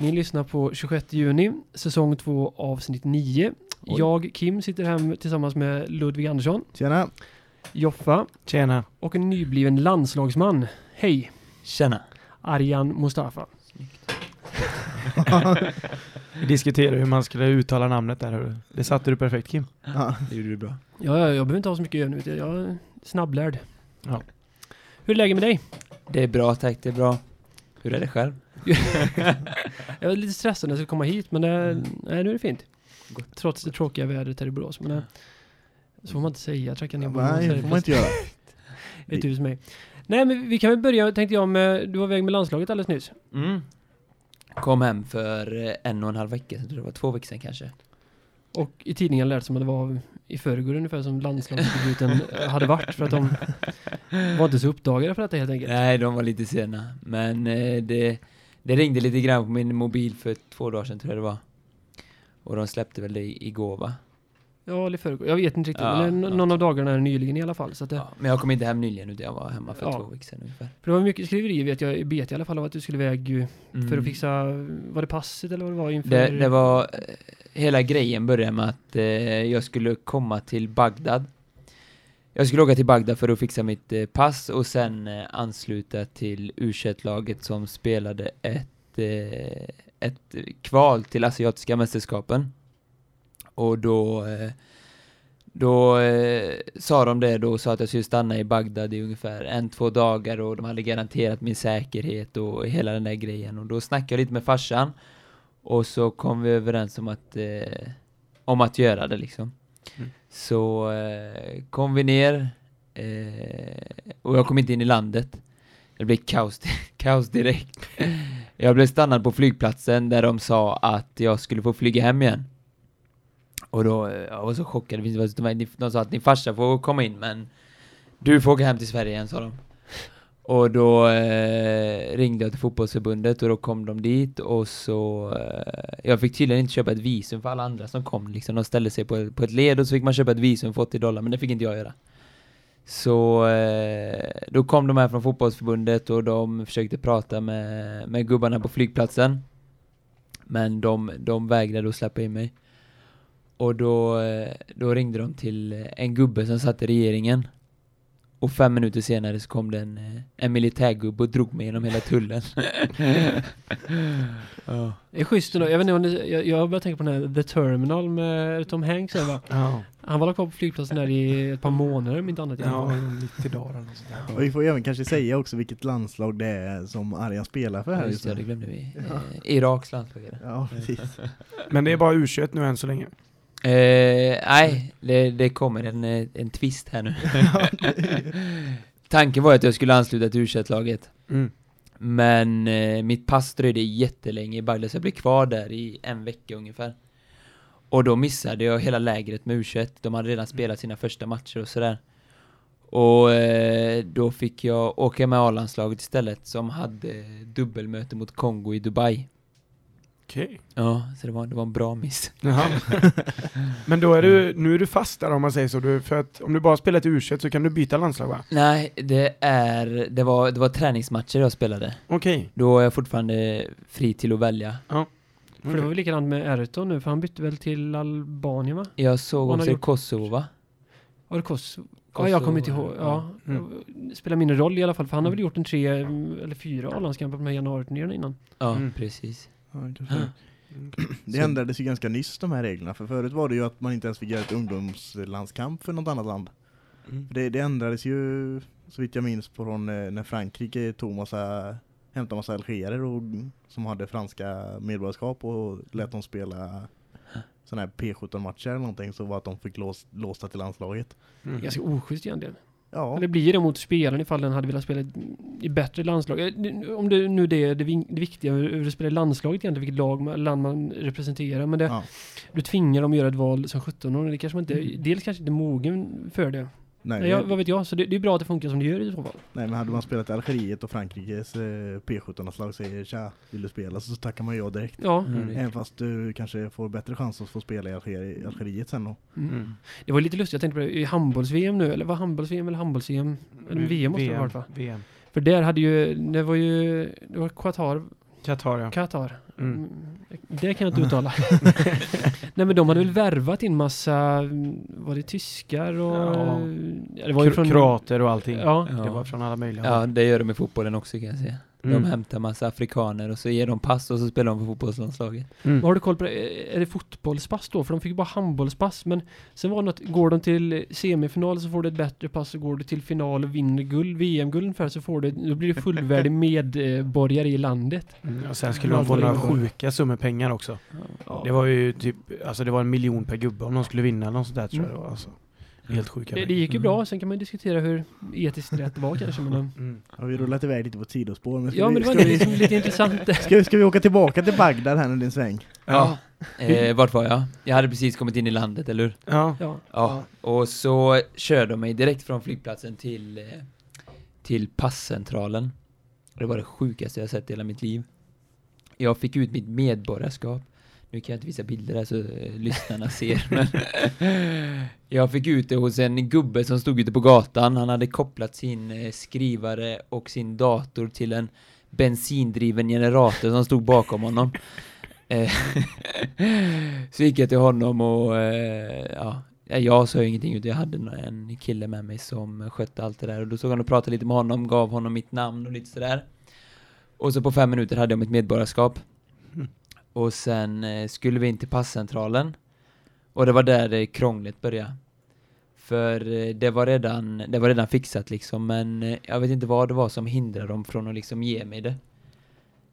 Ni lyssnar på 26 juni, säsong 2, avsnitt 9. Oj. Jag, Kim, sitter här tillsammans med Ludvig Andersson, Tjena! Joffa Tjena. och en nybliven landslagsman. Hej! Tjena. Arjan Mustafa. Vi diskuterade hur man skulle uttala namnet där. hörru. Det satte du perfekt Kim. Ja. Det gjorde du bra. Ja, ja, jag behöver inte ha så mycket övning, jag är snabblärd. Ja. Hur är läget med dig? Det är bra tack, det är bra. Hur är det själv? Jag var lite stressad när jag skulle komma hit, men det, Mm. nej, nu är det fint. Gott. Trots det tråkiga vädret här i Borås. Men det, så får man inte säga. Tracka ner på Nej, det får man inte göra. Ett hus med. Nej, men vi kan väl börja, tänkte jag, med, du var iväg med landslaget alldeles nyss. Mm. Kom hem för eh, en och en halv vecka sedan, det var två veckor sedan kanske. Och i tidningen lät som att det var i förrgår ungefär som landslagsdebuten eh, hade varit för att de var inte så uppdagade för detta helt enkelt. Nej, de var lite sena. Men eh, det, det ringde lite grann på min mobil för två dagar sedan tror jag det var. Och de släppte väl det igår va? Ja, eller förrgår. Jag vet inte riktigt. Ja, men något. någon av dagarna är nyligen i alla fall. Så det, Ja, men jag kom inte hem nyligen utan jag var hemma för Ja. två veckor sedan ungefär. För det var mycket skriverier vet jag BT i alla fall av att du skulle iväg ju för Mm. att fixa, var det passet eller vad det var inför? Det, det var, eh, hela grejen började med att eh, jag skulle komma till Bagdad. Jag skulle åka till Bagdad för att fixa mitt eh, pass och sen eh, ansluta till u laget som spelade ett, eh, ett kval till Asiatiska mästerskapen. Och då, eh, då eh, sa de det då och sa att jag skulle stanna i Bagdad i ungefär en, två dagar och de hade garanterat min säkerhet och hela den där grejen. Och då snackade jag lite med farsan och så kom vi överens om att, eh, om att göra det liksom. Mm. Så eh, kom vi ner eh, och jag kom inte in i landet. Det blev kaos, kaos direkt. Jag blev stannad på flygplatsen där de sa att jag skulle få flyga hem igen. Och då, eh, jag var så chockad, de, de sa att din farsa får komma in men du får åka hem till Sverige igen sa de. Och då eh, ringde jag till fotbollsförbundet och då kom de dit och så eh, Jag fick tydligen inte köpa ett visum för alla andra som kom liksom. De ställde sig på, på ett led och så fick man köpa ett visum för 80 dollar men det fick inte jag göra. Så eh, då kom de här från fotbollsförbundet och de försökte prata med, med gubbarna på flygplatsen. Men de, de vägrade att släppa in mig. Och då, då ringde de till en gubbe som satt i regeringen. Och fem minuter senare så kom det en, en militärgubbe och drog mig genom hela tullen. ja. Det är schysst ändå. Jag vet inte om det, jag, jag börjar tänka på den här The Terminal med Tom Hanks här, va? Ja. Han var kvar på flygplatsen där i ett par månader om inte annat. Ja, fall. 90 dagar eller något sånt. Och vi får även kanske säga också vilket landslag det är som Arjan spelar för här Just just det, det glömde vi. Eh, Iraks landslag är det. Ja, precis. Men det är bara U21 nu än så länge. Eh, nej, det, det kommer en, eh, en twist här nu. Tanken var att jag skulle ansluta till u laget Mm. Men eh, mitt pass dröjde jättelänge i Bagdad, så jag blev kvar där i en vecka ungefär. Och då missade jag hela lägret med U21. De hade redan spelat sina första matcher och sådär. Och eh, då fick jag åka med A-landslaget istället, som hade dubbelmöte mot Kongo i Dubai. Okej. Ja, så det var, det var en bra miss. Jaha. Men då är du, nu är du fast där om man säger så. Du, för att om du bara spelar till U21 så kan du byta landslag va? Nej, det är, det var, det var träningsmatcher jag spelade. Okej. Då är jag fortfarande fri till att välja. För det var väl likadant med Erton nu, för han bytte väl till Albanien va? Jag såg också gjort- Kosovo va? Var det Kosovo? Ja, jag kommer inte ihåg. Ja, Mm. spelar mindre roll i alla fall, för han har väl gjort en tre mm, eller fyra A-landskamper på de här januariturnéerna innan. Ja, Mm. precis. Ja, kanske. Det ändrades ju ganska nyss de här reglerna. För förut var det ju att man inte ens fick göra ett ungdomslandskamp för något annat land. Mm. För Det, det ändrades ju, så vitt jag minns, från eh, när Frankrike tog massa, hämtade massa algerier och, som hade franska medborgarskap och lät dem spela sådana här P17-matcher eller någonting så var att de fick lås, låsta till landslaget. Mm. Ganska oschysst egentligen. Ja, Eller blir det mot spelaren ifall den hade velat spela i bättre landslag? Eh, Om det nu det är det, viktiga, hur du spelar i landslaget egentligen, vilket lag, land man representerar. Men det, ja. du tvingar dem att göra ett val som 17-åring. Det kanske man inte, dels kanske inte är mogen för det. Nej, jag, det, vad vet jag, så det, det är bra att det funkar som det gör i så fall. nej, men hade man spelat Algeriet och Frankrikes eh, P17-lag säger tja, vill du spela? Så tackar man ja direkt. Ja. Mm. Även fast du kanske får bättre chans att få spela i Algeri- Algeriet sen då. Mm. Mm. Det var lite lustigt, jag tänkte på det, i handbolls-VM nu, eller var handbolls-VM eller handbolls-VM? VM måste det ha varit va? VM. För där hade ju, det var ju, det var Qatar, Qatar ja. Qatar. Mm. Mm. Det kan jag inte uttala. Nej men de hade väl värvat in massa, mm, var det tyskar och... Ja. Ja, det var ju från... Kroater och allting. Ja. Det var från alla möjliga Ja, håll. det gör de i fotbollen också kan jag säga. Mm. De hämtar massa afrikaner och så ger de pass och så spelar de för fotbollslandslaget. Mm. Har du koll på det? Är det fotbollspass då? För de fick bara handbollspass. Men sen var det något, går de till semifinal så får du ett bättre pass. Och går du till final och vinner guld, VM-guld ungefär så får du, då blir du fullvärdig medborgare i landet. Mm. Och sen skulle de få några sjuka summor pengar också. Ja. Det var ju typ, alltså det var en miljon per gubbe om de skulle vinna eller något sånt där tror jag Mm. det var. Alltså. Helt sjuka Det, det gick ju Mm. bra, sen kan man diskutera hur etiskt rätt det var kanske. Men, Mm. Har vi rullat iväg lite på sidospår? Men ja vi, men det var vi, lite intressant. ska, vi, ska vi åka tillbaka till Bagdad här nu din sväng? Ja. Eh, vart var jag? Jag hade precis kommit in i landet, eller hur? Ja. Ja. Ja. Och så körde de mig direkt från flygplatsen till, eh, till passcentralen. Det var det sjukaste jag sett i hela mitt liv. Jag fick ut mitt medborgarskap. Nu kan jag inte visa bilder här så eh, lyssnarna ser, men jag fick ut det hos en gubbe som stod ute på gatan. Han hade kopplat sin eh, skrivare och sin dator till en bensindriven generator som stod bakom honom. Eh, så gick jag till honom och eh, ja, eh, jag sa ju ingenting utan jag hade en kille med mig som skötte allt det där och då såg han och pratade lite med honom, gav honom mitt namn och lite sådär. Och så på fem minuter hade jag mitt medborgarskap. Och sen eh, skulle vi in till passcentralen. Och det var där det krångligt började. För eh, det var redan, det var redan fixat liksom, men eh, jag vet inte vad det var som hindrade dem från att liksom ge mig det.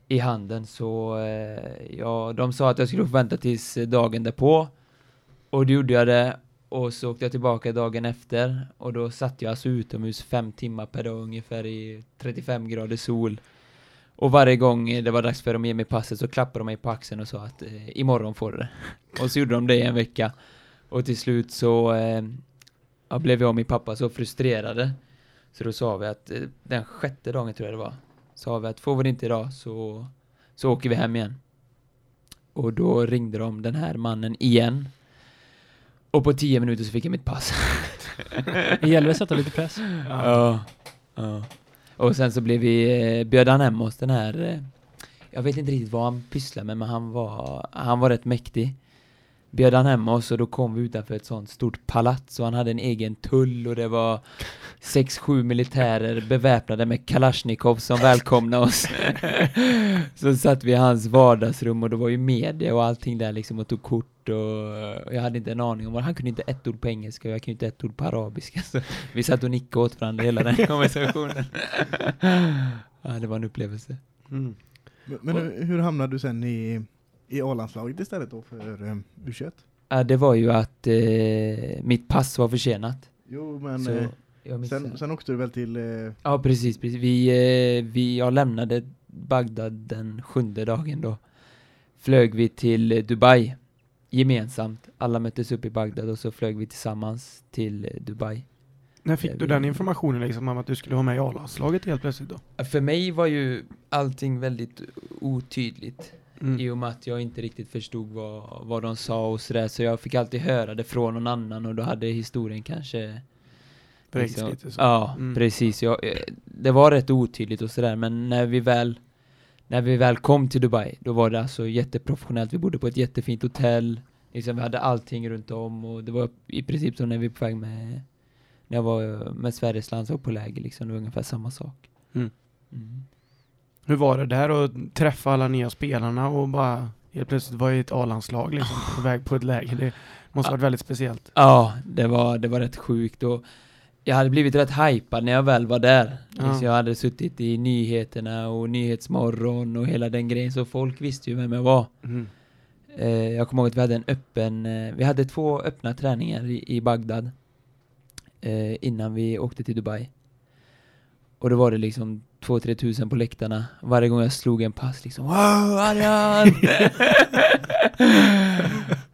I handen så eh, ja, de sa att jag skulle få vänta tills dagen därpå. Och då gjorde jag det. Och så åkte jag tillbaka dagen efter. Och då satt jag alltså utomhus fem timmar per dag ungefär i 35 grader sol och varje gång det var dags för dem att ge mig passet så klappade de mig på axeln och sa att eh, imorgon får du det och så gjorde de det i en vecka och till slut så eh, ja, blev jag och min pappa så frustrerade så då sa vi att eh, den sjätte dagen tror jag det var sa vi att får vi det inte idag så, så åker vi hem igen. Och då ringde de den här mannen igen. Och på tio minuter så fick jag mitt pass. Det gäller att sätta lite press. Ja. ja. Och sen så blev vi, eh, bjöd han hem oss den här, eh, jag vet inte riktigt vad han pysslade med men han var, han var rätt mäktig. Bjöd han hem oss och då kom vi utanför ett sånt stort palats och han hade en egen tull och det var sex, sju militärer beväpnade med Kalashnikov som välkomnade oss. så satt vi i hans vardagsrum och det var ju media och allting där liksom och tog kort och jag hade inte en aning om vad, han kunde inte ett ord på engelska och jag kunde inte ett ord på arabiska. Så vi satt och nickade åt varandra hela den konversationen. ja, det var en upplevelse. Mm. Men, men hur- hur hamnade du sen i, i A-landslaget istället då för um, U21? Ja, det var ju att eh, mitt pass var försenat. Jo, men så eh, sen, sen åkte du väl till... Eh, Ja, precis, precis. Vi, eh, vi, jag lämnade Bagdad den sjunde dagen då. Flög vi till eh, Dubai gemensamt. Alla möttes upp i Bagdad och så flög vi tillsammans till eh, Dubai. När fick du den informationen liksom om att du skulle vara med i A-landslaget helt plötsligt då? För mig var ju allting väldigt otydligt. Mm. I och med att jag inte riktigt förstod vad, vad de sa och sådär. Så jag fick alltid höra det från någon annan och då hade historien kanske liksom- lite så. Ja, Mm. precis. Jag, eh, det var rätt otydligt och sådär, men när vi väl när vi väl kom till Dubai, då var det alltså jätteprofessionellt. Vi bodde på ett jättefint hotell. Liksom, vi hade allting runt om och det var i princip som när vi var på väg med när jag var med Sveriges landslag på läger liksom. Det var ungefär samma sak. Mm. Mm. Hur var det där att träffa alla nya spelarna och bara helt plötsligt vara i ett A-landslag liksom, på väg på ett läger? Det måste varit väldigt speciellt. Ja, det var, det var rätt sjukt och jag hade blivit rätt hypad när jag väl var där. Ja. Jag hade suttit i nyheterna och Nyhetsmorgon och hela den grejen, så folk visste ju vem jag var. Mm. Eh, jag kommer ihåg att vi hade en öppen, eh, vi hade två öppna träningar i, i Bagdad eh, innan vi åkte till Dubai. Och då var det liksom 2-3 tusen på läktarna. Varje gång jag slog en pass liksom Wow, Adrian!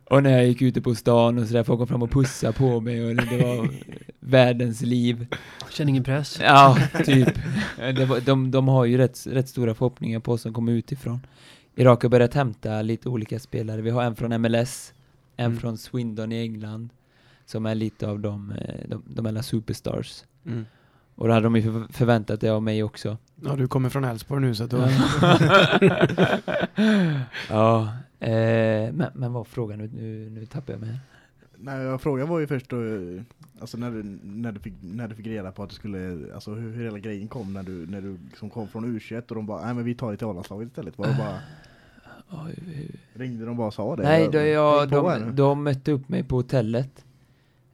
och när jag gick ute på stan och sådär, folk kom fram och pussade på mig och det, var världens liv. Känner ingen press. Ja, typ. Var, de, de har ju rätt, rätt stora förhoppningar på oss som kommer utifrån. Irak har börjat hämta lite olika spelare. Vi har en från MLS, en Mm. från Swindon i England, som är lite av de, eh, de, de alla superstars. Mm. Och då hade de ju förv- förväntat det av mig också. Ja, du kommer från Älvsborg nu så då... ja, eh, men, men vad var frågan nu? Nu, nu tappar jag mig. Nej, jag frågan var ju först då, alltså när du, när du, fick, när du fick reda på att du skulle, alltså hur, hur hela grejen kom när du, när du som kom från U21 och de bara, nej men vi tar det till A-landslaget istället. Var det bara, ringde de bara och sa det? Nej, Jag- då, jag, nu. de, de mötte upp mig på hotellet.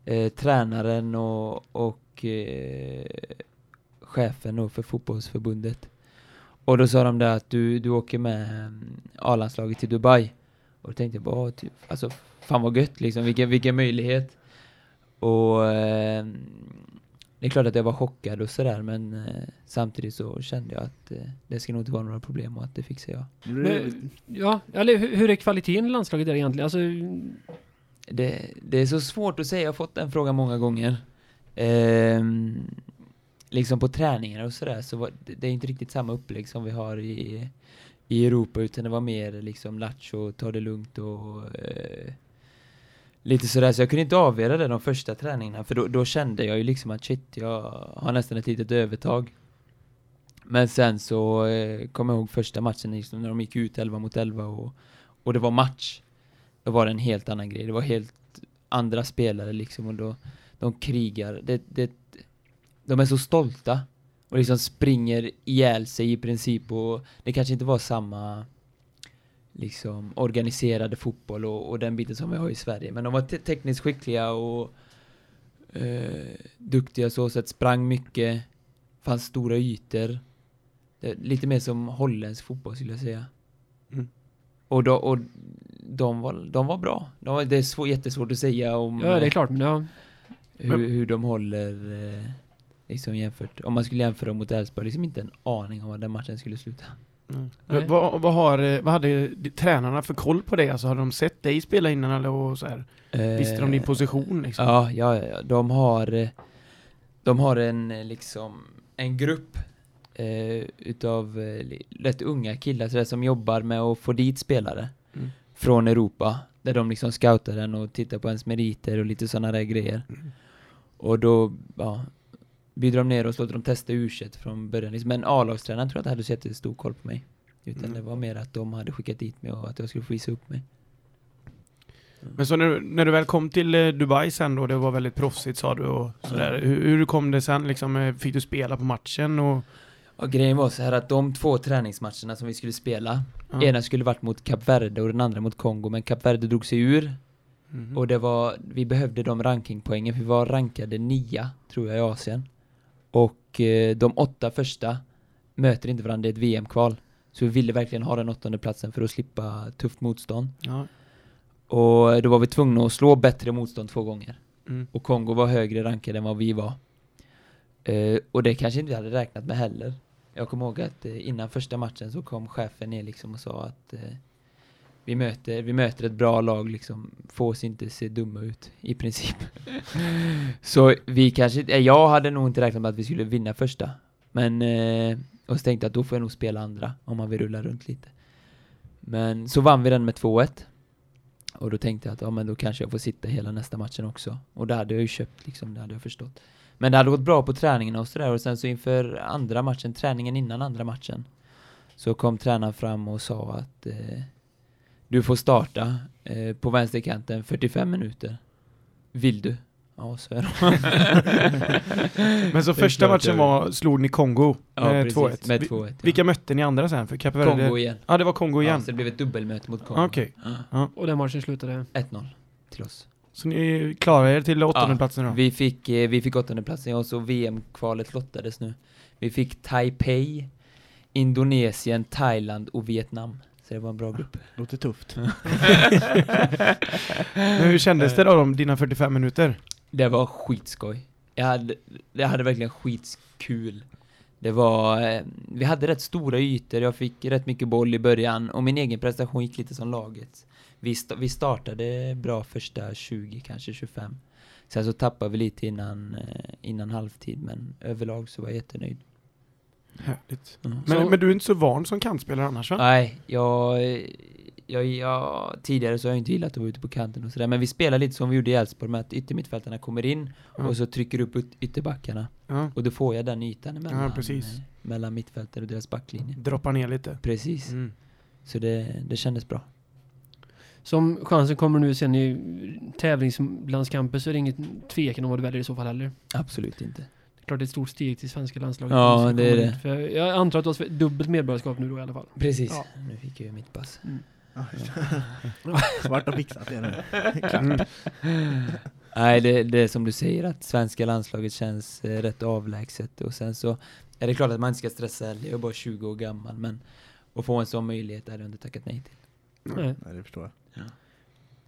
Eh, tränaren och, och eh, chefen för fotbollsförbundet. Och då sa de där att du, du åker med mm, A-landslaget till Dubai. Och då tänkte jag bara, typ, alltså fan vad gött liksom, vilken, vilken möjlighet. Och eh, det är klart att jag var chockad och sådär men eh, samtidigt så kände jag att eh, det ska nog inte vara några problem och att det fixar jag. Men, ja, eller hur, hur är kvaliteten i landslaget där egentligen? Alltså, Det, det är så svårt att säga, jag har fått den frågan många gånger eh, liksom på träningar och sådär, så var, det, det är inte riktigt samma upplägg som vi har i, i Europa, utan det var mer liksom lattjo, ta det lugnt och eh, lite sådär, så jag kunde inte avgöra det de första träningarna, för då, då kände jag ju liksom att shit, jag har nästan ett litet övertag. Men sen så eh, kommer jag ihåg första matchen liksom, när de gick ut 11 mot 11 och, och det var match då var det en helt annan grej. Det var helt andra spelare liksom och då, de krigar. Det, det, de är så stolta och liksom springer ihjäl sig i princip och det kanske inte var samma liksom organiserade fotboll och, och den biten som vi har i Sverige. Men de var te tekniskt skickliga och eh, duktiga så sätt, sprang mycket, fanns stora ytor. Lite mer som holländsk fotboll skulle jag säga. Mm. Och, då, och de, var, de var bra. De var, det är svår, jättesvårt att säga om ja, det är klart, men ja. Hur, hur de håller eh, liksom jämfört. Om man skulle jämföra mot Elfsborg, liksom inte en aning om vad den matchen skulle sluta. Mm. Nej. Vad, vad, har, eh, vad hade de- tränarna för koll på det? Alltså, har de sett dig spela innan eller och så här? Visste de din Eh, position liksom? Ja, ja, ja, de har eh, De har en eh, liksom En grupp eh, Utav eh, rätt unga killar sådär, som jobbar med att få dit spelare Mm. Från Europa Där de liksom scoutar den och tittar på ens meriter och lite sådana där grejer Mm. Och då, ja Bjuder de ner oss, låter dem testa u från början liksom. Men A-lagstränaren tror jag inte hade så jättestor koll på mig Utan Mm. det var mer att de hade skickat dit mig och att jag skulle få visa upp mig Men så när, du- när du väl kom till eh, Dubai sen då, det var väldigt proffsigt sa du och sådär. Hur, hur kom det sen liksom? eh, Fick du spela på matchen och... Och grejen var så här att de två träningsmatcherna som vi skulle spela Ja. Ena skulle varit mot Kap Verde och den andra mot Kongo men Kap Verde drog sig ur Mhm. och det var, vi behövde de rankingpoängen för vi var rankade nia tror jag i Asien och eh, de åtta första möter inte varandra i ett VM-kval så vi ville verkligen ha den åttonde platsen för att slippa tufft motstånd Ja. och då var vi tvungna att slå bättre motstånd två gånger Mm. och Kongo var högre rankade än vad vi var. Eh, och det kanske inte vi hade räknat med heller. Jag kommer ihåg att eh, innan första matchen så kom chefen ner liksom och sa att eh, vi, möter, vi möter ett bra lag liksom, få oss inte se dumma ut i princip. så vi kanske eh, jag hade nog inte räknat med att vi skulle vinna första. Men, eh, och så tänkte jag att då får jag nog spela andra om man vill rulla runt lite. Men så vann vi den med 2-1. Och då tänkte jag att ja, men då kanske jag får sitta hela nästa matchen också. Och det hade jag ju köpt liksom, det hade jag förstått. Men det hade gått bra på träningarna och sådär och sen så inför andra matchen, träningen innan andra matchen så kom tränaren fram och sa att eh, du får starta eh, på vänsterkanten 45 minuter. Vill du? Ja, så är det. Men så första matchen var, slog ni Kongo Ja, med precis, 2-1. med Vi- 2-1. Ja. Vilka mötte ni andra sen? För Kap Verde? Kongo igen. Ja, det var Kongo Ja, igen. så det blev ett dubbelmöte mot Kongo. Okej. Ja. Och den matchen slutade... 1-0 till oss. Så ni klarar er till åttonde Ja, platsen då? Vi fick, eh, vi fick åttondeplatsen och så VM-kvalet lottades nu. Vi fick Taipei, Indonesien, Thailand och Vietnam. Så det var en bra grupp. Låter tufft. Men hur kändes det då, de, dina 45 minuter? Det var skitskoj. Jag hade, jag hade verkligen skitkul. Det var, eh, vi hade rätt stora ytor, jag fick rätt mycket boll i början och min egen prestation gick lite som laget. Vi, sta- vi startade bra första 20, kanske 25. Sen så tappade vi lite innan, eh, innan halvtid, men överlag så var jag jättenöjd. Härligt. Mm. Men, Så- men du är inte så van som kantspelare annars va? Nej, jag, jag, jag, tidigare så har jag inte gillat att vara ute på kanten och sådär, men vi spelar lite som vi gjorde i Elfsborg med att yttermittfältarna kommer in Ja. och så trycker upp yt- ytterbackarna Ja. och då får jag den ytan mellan, Ja, precis. eh, mellan mittfältare och deras backlinje. Droppa ner lite. Precis, Mm. så det, det kändes bra. Som chansen kommer nu sen i tävlingslandskamper så är det ingen tvekan om vad du väljer i så fall heller. Absolut inte. Det är klart ett stort steg till svenska landslaget. Ja, som det är det. För jag antar att du har dubbelt medborgarskap nu då i alla fall. Precis, Ja. nu fick jag ju mitt pass. Svart och fixat är det. Mm. Nej, det, det är som du säger att svenska landslaget känns eh, rätt avlägset och sen så är det klart att man inte ska stressa heller, jag är bara 20 år gammal men att få en sån möjlighet hade jag inte tackat nej till. Nej. Nej, det förstår jag. Ja.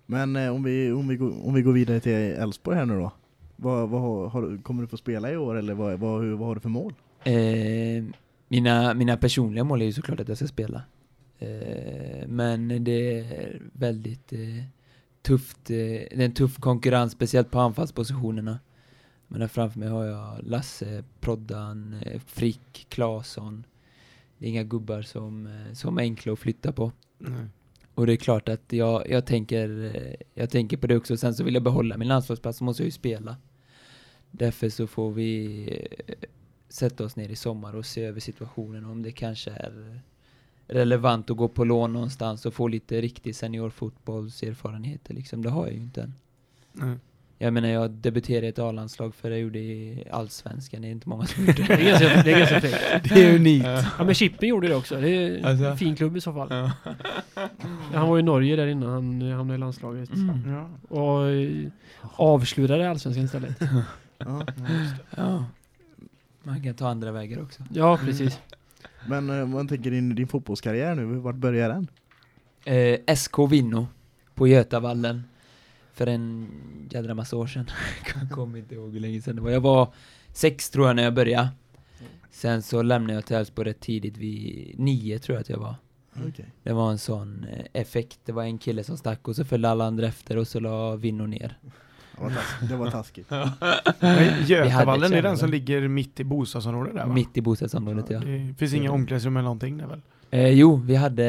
Men eh, om, vi, om, vi går, om vi går vidare till Elfsborg här nu då. Vad, vad har, kommer du få spela i år eller vad, vad, hur, vad har du för mål? Eh, mina, mina personliga mål är ju såklart att jag ska spela. Eh, men det är väldigt eh, tufft. Eh, det är en tuff konkurrens, speciellt på anfallspositionerna. Men där framför mig har jag Lasse, Proddan, eh, Frick, Claesson. Det är inga gubbar som, eh, som är enkla att flytta på. Nej. Och det är klart att jag, jag, tänker, jag tänker på det också. Sen så vill jag behålla min landslagsplats så måste jag ju spela. Därför så får vi eh, sätta oss ner i sommar och se över situationen om det kanske är relevant att gå på lån någonstans och få lite riktig seniorfotbollserfarenheter liksom. Det har jag ju inte än. Nej. Jag menar jag debuterade i ett A-landslag för jag gjorde i Allsvenskan, det är inte många som gjort Det det. är ganska, det är ganska fräckt. Det är unikt. Ja men Chippen gjorde det också. Det är Alltså. en fin klubb i så fall. Ja. Han var i Norge där innan han hamnade i landslaget. Mm. Ja. Och eh, avslutade allsvenskan istället. Ja. ja. Man kan ta andra vägar också. Ja, precis. Men eh, man tänker din, din fotbollskarriär nu, vart börjar den? Eh, SK Vinno på Götavallen för en jädra massa år sedan. Jag kommer inte ihåg hur länge sedan det var. Jag var sex tror jag när jag började. Sen så lämnade jag till Elfsborg rätt tidigt, vid nio tror jag att jag var. Mm. Okej. Det var en sån eh, effekt. Det var en kille som stack och så följde alla andra efter och så la Vinno ner. Det var taskigt. Det var taskigt. Men Götavallen är den som ligger mitt i bostadsområdet där va? Mitt i bostadsområdet ja. Det finns inga omklädningsrum eller någonting där väl? Eh, jo, vi hade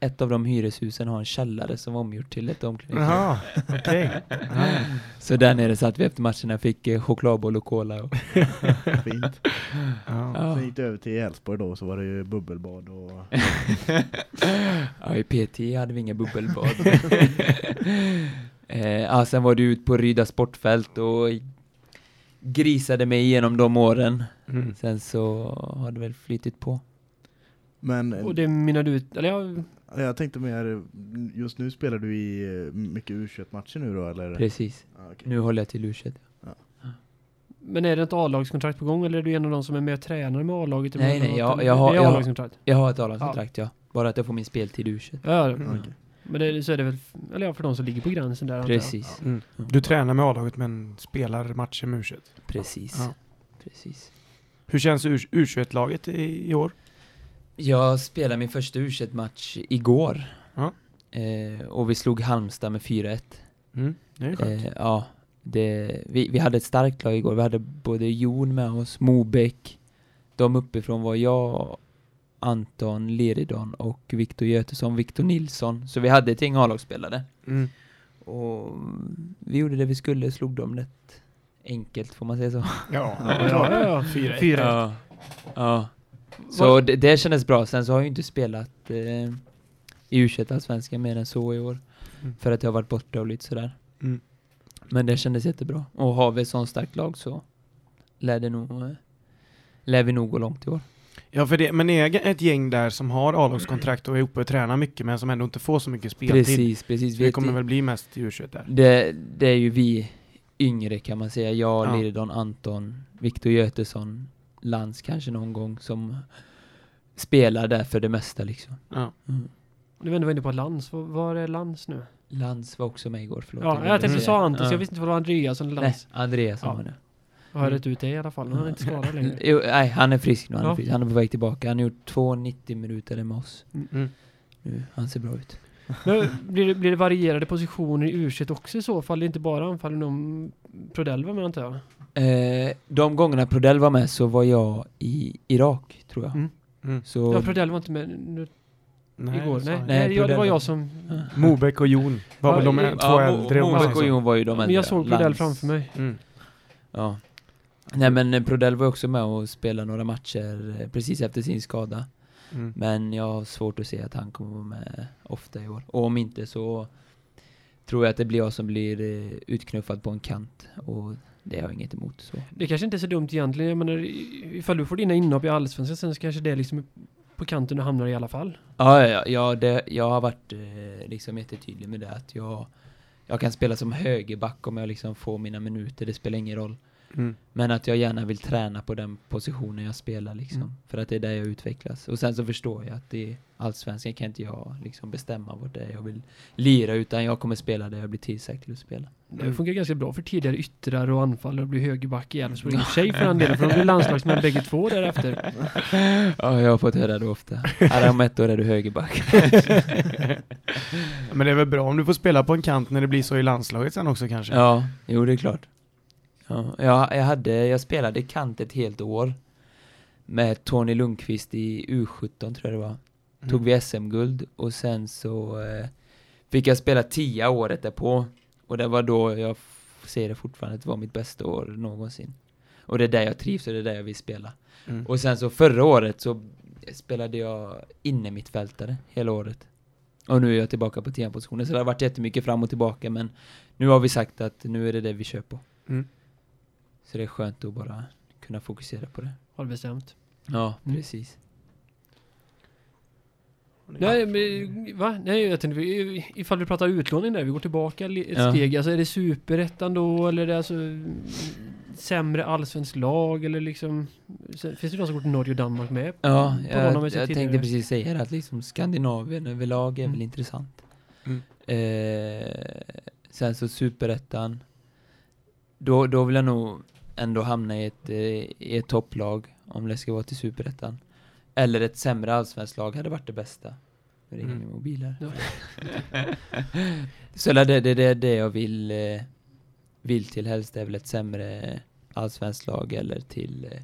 ett av de hyreshusen har en källare som var omgjort till ett omklädningsrum. Jaha, okej. Ja. Så där nere satt vi efter matcherna fick eh, chokladboll och cola. Och, Fint. Ja. ja. Sen gick du över till Elfsborg då, så var det ju bubbelbad och... ja, i PT hade vi inga bubbelbad. Eh, ja, sen var du ut på Ryda sportfält och grisade mig igenom de åren. Mm. Sen så har det väl flyttit på. Men eh, Och det minnar du ut, eller ja, jag tänkte mer, just nu spelar du i eh, mycket U21-matcher nu då, eller? Precis. Ja, okej. Nu håller jag till u men är det ett A-lagskontrakt på gång eller är du en av de som är med och tränar med A-laget? Nej, nej, jag- jag har- jag har-. Jag har ett A-lagskontrakt ja. Bara att jag får min speltid i u Ja, Mm, okej. Men det, så är det väl, eller ja, för de som ligger på gränsen där. Precis. Mm. Du tränar med A-laget men spelar matcher med U21. Precis. Ja. Precis. Hur känns U- U21-laget i, i år? Jag spelade min första u match igår. Ja. Eh, och vi slog Halmstad med 4-1. Mm. Det är skönt. Eh, ja, det, vi, vi hade ett starkt lag igår. Vi hade både Jon med oss, Mobeck. De uppifrån var jag, Anton Leridon och Viktor Götesson, Viktor Nilsson. Så vi hade ett gäng A-lagsspelare. Mm. Och vi gjorde det vi skulle, slog dem rätt enkelt får man säga så. Ja, Ja, ja, ja. Fyra. Fyra. Ja. ja. Så det, det kändes bra. Sen så har jag ju inte spelat eh, i u svenska mer än så i år. Mm. För att jag har varit borta och lite sådär. Mm. Men det kändes jättebra. Och har vi ett sånt starkt lag så lär det nog eh, lär vi nog gå långt i år. Ja, för det, men det är ett gäng där som har A-lagskontrakt och är uppe och tränar mycket men som ändå inte får så mycket speltid. Precis, precis. Det kommer väl bli mest i U21 där. det, det är ju vi yngre kan man säga. Jag, Ja. Liridon, Anton, Viktor Götesson, Lans kanske någon gång som spelar där för det mesta liksom. Ja. Mm. Du var ändå inne på Lans. Var, var är Lans nu? Lans var också med igår, förlåt. Ja, jag tänkte du säga. sa Anton, så Ja. jag visste inte vad det var Andreasson eller Nej, Lans. Andreas som Ja. var det. Jag har rätt ut det i alla fall. Han är inte skadad längre. Jo, nej, han är frisk nu. Han, är, Ja. frisk. han är på väg tillbaka. Han har gjort 2,90 minuter med oss. Mm. Nu, han ser bra ut. Men blir det, blir det varierade positioner i u också i så fall? Det är inte bara anfall inom Prodell va, men antar jag? Eh, de gångerna Prodell var med så var jag i Irak, tror jag. Mm. Mm. Så... Ja, Prodell var inte med nu, igår. sa Nej, nej, ja, det var var- jag som... Mobeck och Jon var Ja, väl de i- två ja, äldre om Mobeck och. Jon var ju de äldre. Men jag såg Prodell framför mig. Mm. Ja. Nej men Prodell var också med och spelade några matcher eh, precis efter sin skada. Mm. Men jag har svårt att se att han kommer vara med ofta i år. Och om inte så tror jag att det blir jag som blir eh, utknuffad på en kant. Och det har jag inget emot. Så. Det kanske inte är så dumt egentligen. Jag menar, ifall du får dina inhopp i Allsvenskan sen så kanske det är liksom på kanten du hamnar i alla fall. Ja, ja, ja det, jag har varit eh, liksom jättetydlig med det att jag, jag kan spela som högerback om jag liksom får mina minuter, det spelar ingen roll. Mm. Men att jag gärna vill träna på den positionen jag spelar liksom. Mm. För att det är där jag utvecklas. Och sen så förstår jag att i Allsvenskan kan inte jag liksom bestämma vad det är jag vill lira utan jag kommer spela där jag blir tillsagd till att spela. Det funkar ganska bra för tidigare yttrar och anfallare att bli högerback i Elfsborg. I och för sig för den delen, för de blir landslagsmän bägge två därefter. Ja, jag har fått höra det ofta. Om ett år är du högerback. Men det är väl bra om du får spela på en kant när det blir så i landslaget sen också kanske? Ja, jo det är klart. Ja, jag, jag, hade, jag spelade kant ett helt år med Tony Lundqvist i U17 tror jag det var. Mm. Tog vi SM-guld och sen så eh, fick jag spela 10 året därpå. Och det var då jag ser det fortfarande det var mitt bästa år någonsin. Och det är där jag trivs och det är där jag vill spela. Mm. Och sen så förra året så spelade jag inne mittfältare hela året. Och nu är jag tillbaka på 10-positionen. Så det har varit jättemycket fram och tillbaka men nu har vi sagt att nu är det det vi kör på. Mm. Så det är skönt att bara kunna fokusera på det. Har du bestämt. Ja, Mm. precis. Nej, men, va? Nej, jag tänkte, vi- ifall vi pratar utlåning där, vi går tillbaka ett Ja. steg. Alltså är det superettan då, eller är det alltså sämre allsvensk lag, eller liksom... Finns det någon som går till Norge och Danmark med? Ja, På någon av jag, jag tidigare. tänkte precis säga det att liksom Skandinavien överlag är Mm. väl intressant. Mm. Eh, sen så superettan. Då, då vill jag nog ändå hamna i ett, eh, i ett topplag om det ska vara till superettan. Eller ett sämre allsvenskt lag hade varit det bästa. Nu ringer Mm. min mobil här. Så det, det, det är det jag vill, eh, vill till helst är väl ett sämre allsvenskt lag eller till eh,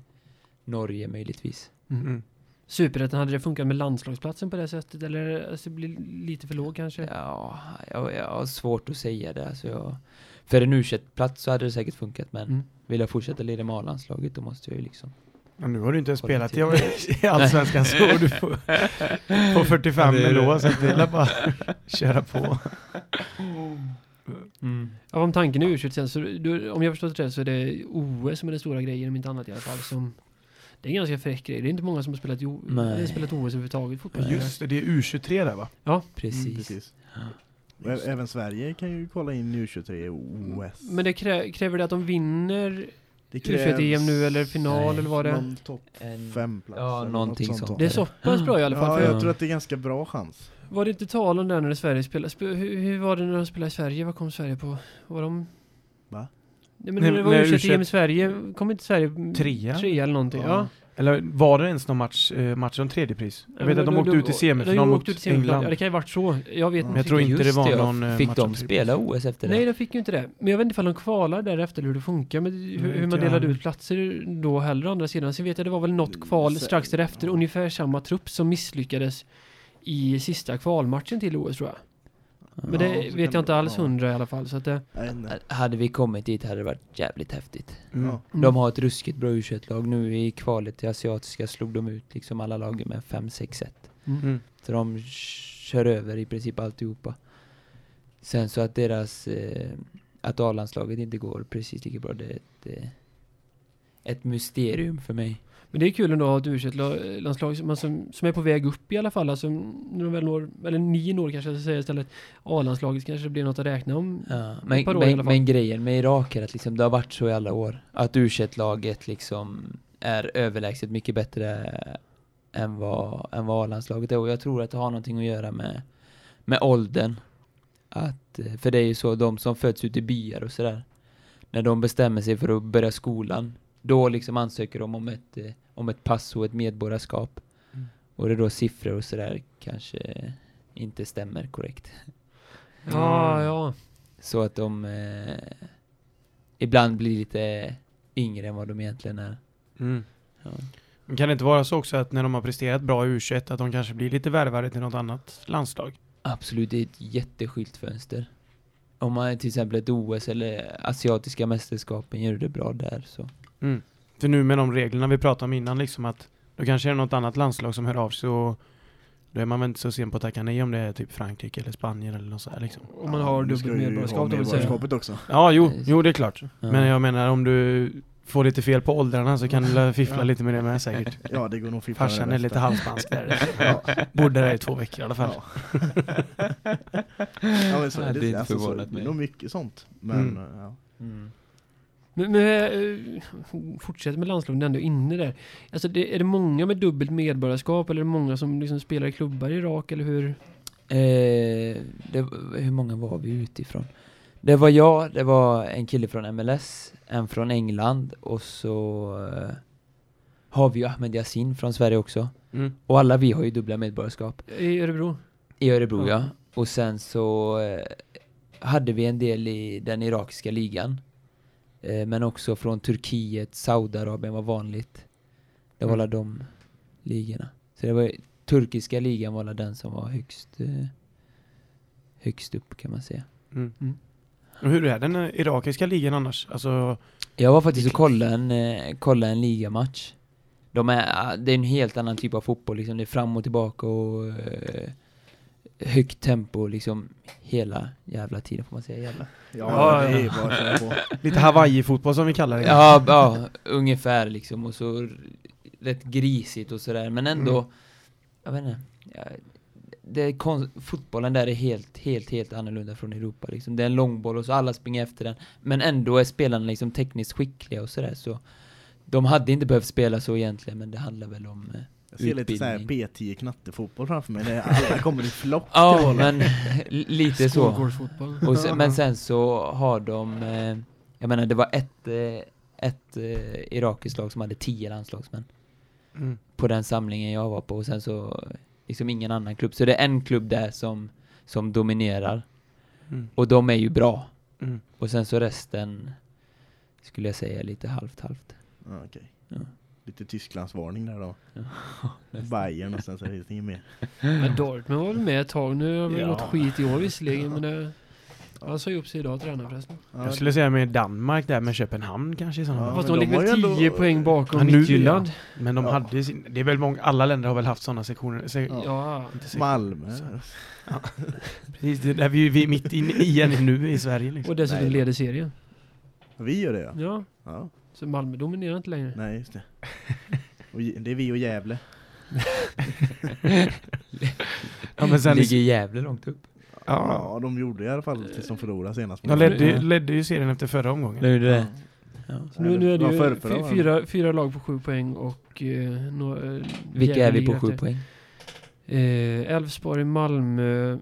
Norge möjligtvis. Mm. Superettan, hade det funkat med landslagsplatsen på det sättet? Eller alltså, det blir lite för låg kanske? Ja, jag, jag har svårt att säga det. Alltså jag, för en u plats så hade det säkert funkat, men Mm. vill jag fortsätta lira med A-landslaget då måste jag ju liksom... Men nu har du inte ens spelat i, i Allsvenskan så du får, får 45 Ja, det det. ändå så att det är bara köra på. Ja, om tanken är u sen så du, om jag förstått rätt så är det OS som är den stora grejen, om inte annat i alla fall. Som, det är en ganska fräck grej. Det är inte många som har spelat, i O- Nej. spelat OS överhuvudtaget fotboll. Just det, det är U23 där va? Precis. Mm, precis. Ja. Och ä- Även Sverige kan ju kolla in U23 och OS. Men det krä, kräver det att de vinner det U21-EM nu eller final Nej. eller vad det är? Topp En- fem plats ja, någonting något sånt. Det är så pass bra i alla fall. Ja, jag, jag tror att det är ganska bra chans. var det inte tal om det när Sverige spelade? Sp hur, hur var det när de spelade i Sverige? Vad kom Sverige på? Var de... Va? Men när det var när U21-EM i U21 Sverige, kom inte Sverige Trea? trea eller någonting? Ja. Eller var det ens någon match, eh, match om tredje pris? Jag vet att de åkte ut i semifinal de mot ut i semifinal. England. Ja, det kan ju varit så. Jag vet inte. jag tror inte det var ja. någon, eh, Fick match de spela OS efter det? Nej, de fick ju inte det. Men jag vet inte ifall de kvalar därefter hur det funkar. Men hur, hur man delade ut platser då heller å andra sidan. Sen vet jag det var väl något kval Sen- strax därefter. Ungefär samma trupp som misslyckades i sista kvalmatchen till OS tror jag. Men det Ja, vet jag det- inte alls ja. hundra i alla fall. Så att det. Hade vi kommit dit hade det varit jävligt häftigt. Mm. Mm. De har ett ruskigt bra u lag Nu i kvalet till Asiatiska slog de ut liksom alla lag med 5-6-1. Mm. Så de kör över i princip alltihopa. Sen så att deras, eh, att A-landslaget inte går precis lika bra, det är ett, mysterium för mig. Men det är kul ändå att ha ett u landslag som, som, är på väg upp i alla fall. Alltså, när de väl når, eller nio når kanske jag ska säga istället. A-landslaget kanske blir något att räkna om. Ja, ett men, par år i alla men, fall. men grejen med Irak är att liksom, det har varit så i alla år. Att u laget liksom är överlägset mycket bättre än vad, än vad A-landslaget är. Och jag tror att det har någonting att göra med, med åldern. Att, eh, för det är ju så, de som föds ute i byar och sådär. När de bestämmer sig för att börja skolan. Då liksom ansöker de om ett, eh, om ett pass och ett medborgarskap. Mm. Och det är då siffror och sådär kanske inte stämmer korrekt. Ja, Mm. ja. Så att de eh, ibland blir lite yngre än vad de egentligen är. Mm. Ja. Men kan det inte vara så också att när de har presterat bra i U21 att de kanske blir lite värvade till något annat landslag? Absolut, det är ett jätteskyltfönster. Om man till exempel ett OS eller asiatiska mästerskapen gör det bra där så. Mm. För nu med de reglerna vi pratade om innan liksom att då kanske är det något annat landslag som hör av sig och då är man väl inte så sen på att tacka nej om det är typ Frankrike eller Spanien eller något sådär liksom. Om man har dubbelt medborgarskap då vill säga. också. Ja, jo, jo det är klart. Ja. Men jag menar om du får lite fel på åldrarna så kan du fiffla Ja. lite med det med säkert. Ja, det går nog fiffla med Farsan det är lite halvspansk där. Ja. Bodde där i två veckor i alla fall. Ja. ja, men så är det är det, inte alltså, så, förvånat det mig. är nog mycket sånt. Men Mm. ja. Men, men eh, fortsätt med landslagen ändå inne där. Alltså det, är det många med dubbelt medborgarskap eller är det många som liksom spelar i klubbar i Irak eller hur? Eh, det, hur många var vi utifrån? Det var jag, det var en kille från MLS, en från England och så eh, har vi ju Ahmed Yassin från Sverige också. Mm. Och alla vi har ju dubbla medborgarskap. I Örebro? I Örebro Ja. ja. Och sen så eh, hade vi en del i den irakiska ligan. Eh, men också från Turkiet, Saudiarabien var vanligt. Det var Mm. alla de ligorna. Så det var turkiska ligan var den som var högst eh, högst upp kan man säga. Mm. Mm. Hur är den irakiska ligan annars? Alltså, Jag var faktiskt och kollade en, eh, kollade en ligamatch. De är, ah, det är en helt annan typ av fotboll liksom. Det är fram och tillbaka och eh, högt tempo liksom hela jävla tiden får man säga jävla. Ja, Ja, det är ja. bara på. lite Hawaii-fotboll som vi kallar det. Ja, ja, ungefär liksom och så rätt grisigt och sådär men ändå Mm. jag vet inte ja, det fotbollen där är helt, helt, helt annorlunda från Europa liksom. Det är en långboll och så alla springer efter den men ändå är spelarna liksom tekniskt skickliga och sådär så de hade inte behövt spela så egentligen men det handlar väl om eh, Jag ser lite såhär Utbildning. P10 knattefotboll framför mig. Där alla kommer i flock. Ja, men lite så. Och sen, men sen så har de, eh, jag menar det var ett, eh, ett eh, irakiskt lag som hade tio landslagsmän Mm. på den samlingen jag var på och sen så liksom ingen annan klubb. Så det är en klubb där som, som dominerar Mm. och de är ju bra. Mm. Och sen så resten skulle jag säga lite halvt halvt. Okej. Ja. Lite Tysklandsvarning där då. Ja. Bayern och sen så är det inget mer. Men Dortmund var väl med ett tag. Nu har vi Ja. gått skit i år visserligen men det... Han sa ju upp sig idag tränaren förresten. Ja, Jag skulle säga med Danmark där med Köpenhamn kanske sådana Ja. Fast de de ligger har ju väl 10 ändå- poäng bakom Ja, nu, Midtjylland. Men de Ja. hade sin, det är väl många, alla länder har väl haft sådana sektioner. Se, Ja. Ja. inte sektioner. Malmö. Precis, det är där vi, vi är mitt inne i igen nu i Sverige liksom. Och dessutom Nej. leder serien. Vi gör det ja. Ja. Så Malmö dominerar inte längre. Nej, just det. Och det är vi och Gävle. Ja, men sen, Ligger Gävle långt upp. ja, Ja, de gjorde i alla fall tills de förlorade senast. de ledde, Ja. ledde ju serien efter förra omgången. Nu är det Ja. Så nu, nu är det ju förra- förra fyra, fyra lag på sju poäng och... Eh, nå, eh, Vilka är vi på sju poäng? Eh, Elfsborg, Malmö,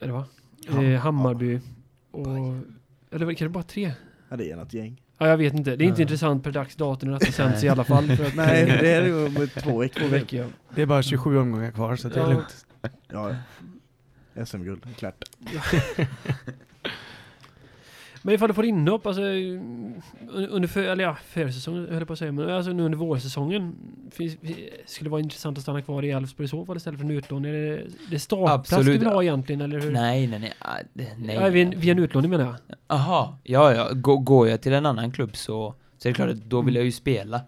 är det va? Ja. Eh, Hammarby och... Eller var det bara tre? Ja, det är något gäng. Ja, jag vet inte. Det är inte intressant per dags datum när detta sänds i alla fall. För att, Nej, det är ju om två veckor. två veckor. Ja. Det är bara 27 omgångar kvar så det är Ja. lugnt. Ja. SM-guld, klart. Men ifall du får inhopp, alltså un- under för, eller ja, försäsongen höll jag på att säga, men alltså nu under vårsäsongen finns, skulle det vara intressant att stanna kvar i Elfsborg i så fall istället för en utlåning? Är det, det startplats du vill ha egentligen, eller hur? Nej, nej, nej. ah, det- nej. Ja, vid, en, vid en utlåning menar jag. Aha, ja, ja. Gå- Går jag till en annan klubb så, så är det klart att då vill jag ju spela.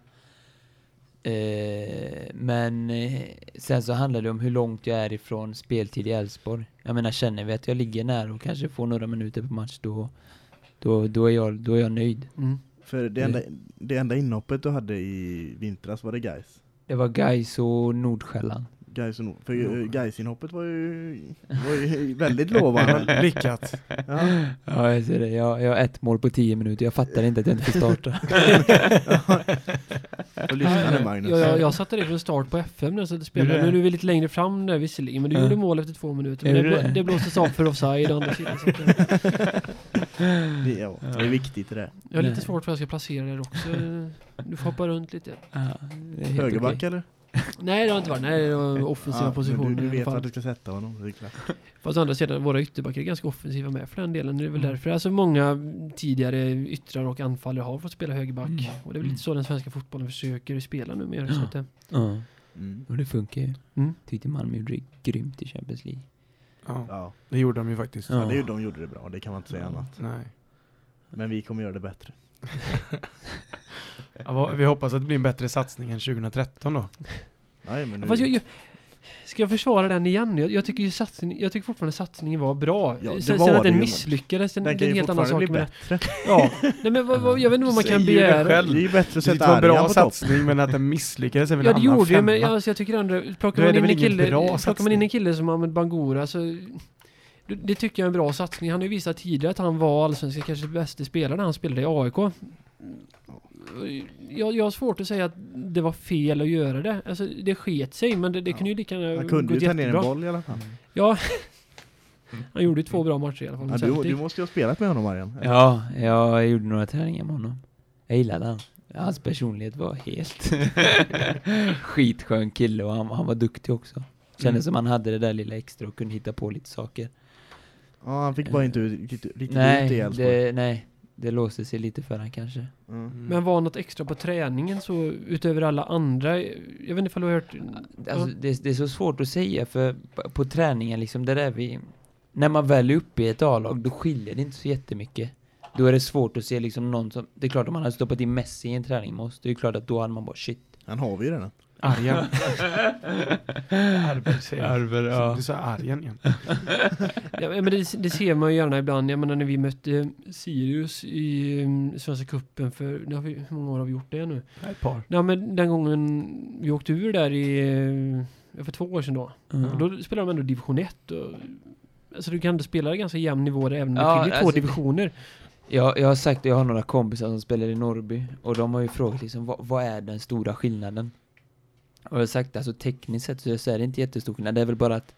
Eh, men eh, sen så handlar det om hur långt jag är ifrån speltid i Elfsborg. Jag menar, känner vi att jag ligger nära och kanske får några minuter på match, då, då, då, är, jag, då är jag nöjd. Mm. För det enda, det enda inhoppet du hade i vintras var det Gais. Det var Gais och Nordsjälland. Gais och Nord. För mm. Gais-inhoppet var ju, var ju väldigt lovande. Lyckat. Ja. Ja, jag ser det. Jag, jag har ett mål på tio minuter. Jag fattar inte att jag inte får starta. Och lyssna nu Magnus. Jag, jag, jag satte dig från start på FM nu så det spelar. Gjorde Nu är du lite längre fram där visserligen, men du Ja. gjorde mål efter två minuter. Men det, det? det blåstes av för offside andra sidan. Det, ja, det är viktigt det där. jag har lite svårt för att jag ska placera det också. Du får hoppa runt lite. Ja, Högerback okej. eller? Nej det har inte varit. Nej det var offensiva Ja, positioner du, du vet att du ska sätta honom. Det är klart. Fast å andra sidan, våra ytterbackar är ganska offensiva med för den delen. Det är väl Mm. därför alltså många tidigare yttrar och anfallare har fått spela högerback. Mm. Och det är väl lite så den svenska fotbollen försöker spela nu mer. Så att, det- Ja, Mm. och det funkar ju. mm. Tyckte Malmö gjorde det grymt i Champions League. Ja, Ja. det gjorde de ju faktiskt. Ja. Det, de gjorde det bra, det kan man inte säga Ja. annat. Nej. Men vi kommer göra det bättre. Ja, vi hoppas att det blir en bättre satsning än 2013 då. Nej, men nu, Fast jag, jag, ska jag försvara den igen? Jag, jag, tycker, ju satsning, jag tycker fortfarande satsningen var bra. Ja, det sen, var sen att det den ju, misslyckades, den, den det är en ju helt annan sak. bli Men, bättre. ja, nej, men vad, vad, jag vet inte vad man kan ju det begära. själv. Det är ju bättre att Det sätta var en bra satsning men att den misslyckades är väl Ja det gjorde det, men alltså, jag tycker ändå, plockar man, det in en kille, plockar man in en kille som Ahmed Bangura så det, det tycker jag är en bra satsning. Han har ju visat tidigare att han var allsvenska kanske bästa spelare när han spelade i AIK. Jag, jag har svårt att säga att det var fel att göra det. Alltså det sket sig men det, det Ja. kunde ju lika gärna Han kunde ju ta ner en boll i alla fall. Ja. Han gjorde ju två bra matcher i alla fall. Ja, du, du måste ju ha spelat med honom Arjan. Ja, jag gjorde några träningar med honom. Jag gillade han. Hans personlighet var helt skitskön kille och han, han var duktig också. Kändes Mm. som han hade det där lilla extra och kunde hitta på lite saker. Ja, han fick bara inte ut, riktigt, ut i Nej, Elfsborg. det, nej, det låste sig lite för han kanske. Mm. Mm. Men var något extra på träningen så utöver alla andra? Jag vet inte ifall du har hört? Alltså, Ja. det, det är så svårt att säga för på, på träningen liksom, där är vi När man väl är uppe i ett A-lag, då skiljer det inte så jättemycket Då är det svårt att se liksom någon som, det är klart om man hade stoppat in Messi i en träning med oss, det är klart att då hade man bara shit Han har vi ju redan. Arjan. Arber säger. Arber, ja. Du sa Arjan igen. Ja, men det, det ser man ju gärna ibland. Jag menar när vi mötte Sirius i um, Svenska Cupen för, det har vi, hur många år har vi gjort det nu? Ett par. Ja men den gången vi åkte ur där i, för två år sedan då. Mm. Då spelade de ändå division 1 och, Alltså du kan ändå spela i ganska jämn nivå där, även om det Ja, skiljer två alltså, divisioner. Jag, jag har sagt det, jag har några kompisar som spelar i Norrby och de har ju frågat liksom, vad, vad är den stora skillnaden? Och jag har sagt alltså tekniskt sett så är det inte jättestor skillnad, det är väl bara att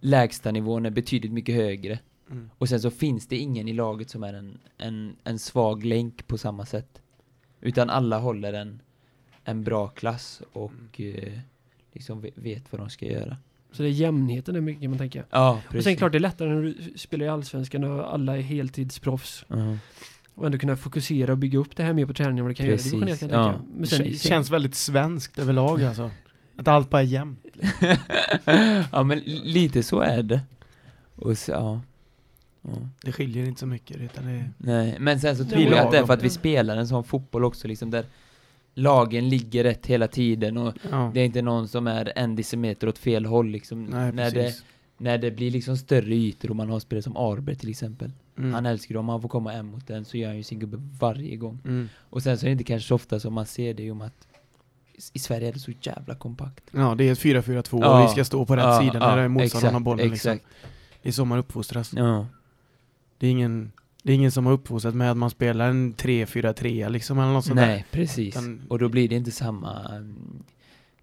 lägsta nivån är betydligt mycket högre Mm. och sen så finns det ingen i laget som är en, en, en svag länk på samma sätt. Utan alla håller en, en bra klass och eh, liksom ve- vet vad de ska göra. Så det är jämnheten är mycket man tänker. Ja, Och sen klart det är lättare när du spelar i Allsvenskan och alla är heltidsproffs. Ja. Och ändå kunna fokusera och bygga upp det här mer på träningen än vad du kan Precis, göra i division 1 kan jag ja. tänka. Men Det sen, kän- känns väldigt svenskt överlag alltså. Att allt bara är jämnt. ja men lite så är det. Och så, ja. ja. Det skiljer inte så mycket utan det är... Nej, men sen så tror jag att det är för att vi spelar en sån fotboll också liksom där lagen ligger rätt hela tiden och Ja. det är inte någon som är en decimeter åt fel håll liksom. Nej, när, det, när det blir liksom större ytor och man har spelare som Arber till exempel. Mm. Han älskar om han får komma en mot den så gör han ju sin gubbe varje gång. Mm. Och sen så är det inte kanske så ofta som man ser det om att i Sverige är det så jävla kompakt. Ja, det är ett 4-4-2 Ja. och vi ska stå på rätt Ja, sida när ja, motståndaren har exakt, bollen. Liksom. Exakt. Det är så man uppfostras. Ja. Det är ingen, det är ingen som har uppfostrat med att man spelar en 3-4-3 liksom eller något sånt där. Nej, precis. Utan- Och då blir det inte samma um,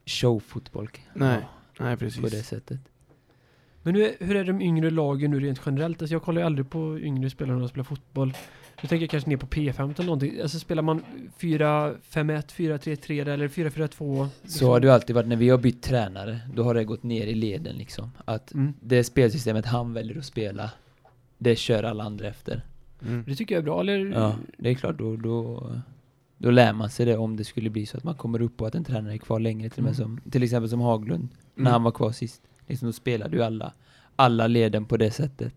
showfotboll. Nej, Ja, Nej, på det precis. sättet. Men hur är, hur är de yngre lagen nu rent generellt? Alltså jag kollar ju aldrig på yngre spelare när de spelar fotboll. Nu tänker jag kanske ner på P15 eller någonting. Alltså spelar man 4-5-1, 4-3-3 eller 4-4-2? Så har det alltid varit när vi har bytt tränare, då har det gått ner i leden liksom. Att Mm. det spelsystemet han väljer att spela, det kör alla andra efter. Mm. Det tycker jag är bra, eller? Ja, det är klart, då, då, då lär man sig det om det skulle bli så att man kommer upp på att en tränare är kvar längre till med som, till exempel som Haglund, när Mm. han var kvar sist. Liksom då spelade ju alla, alla leden på det sättet.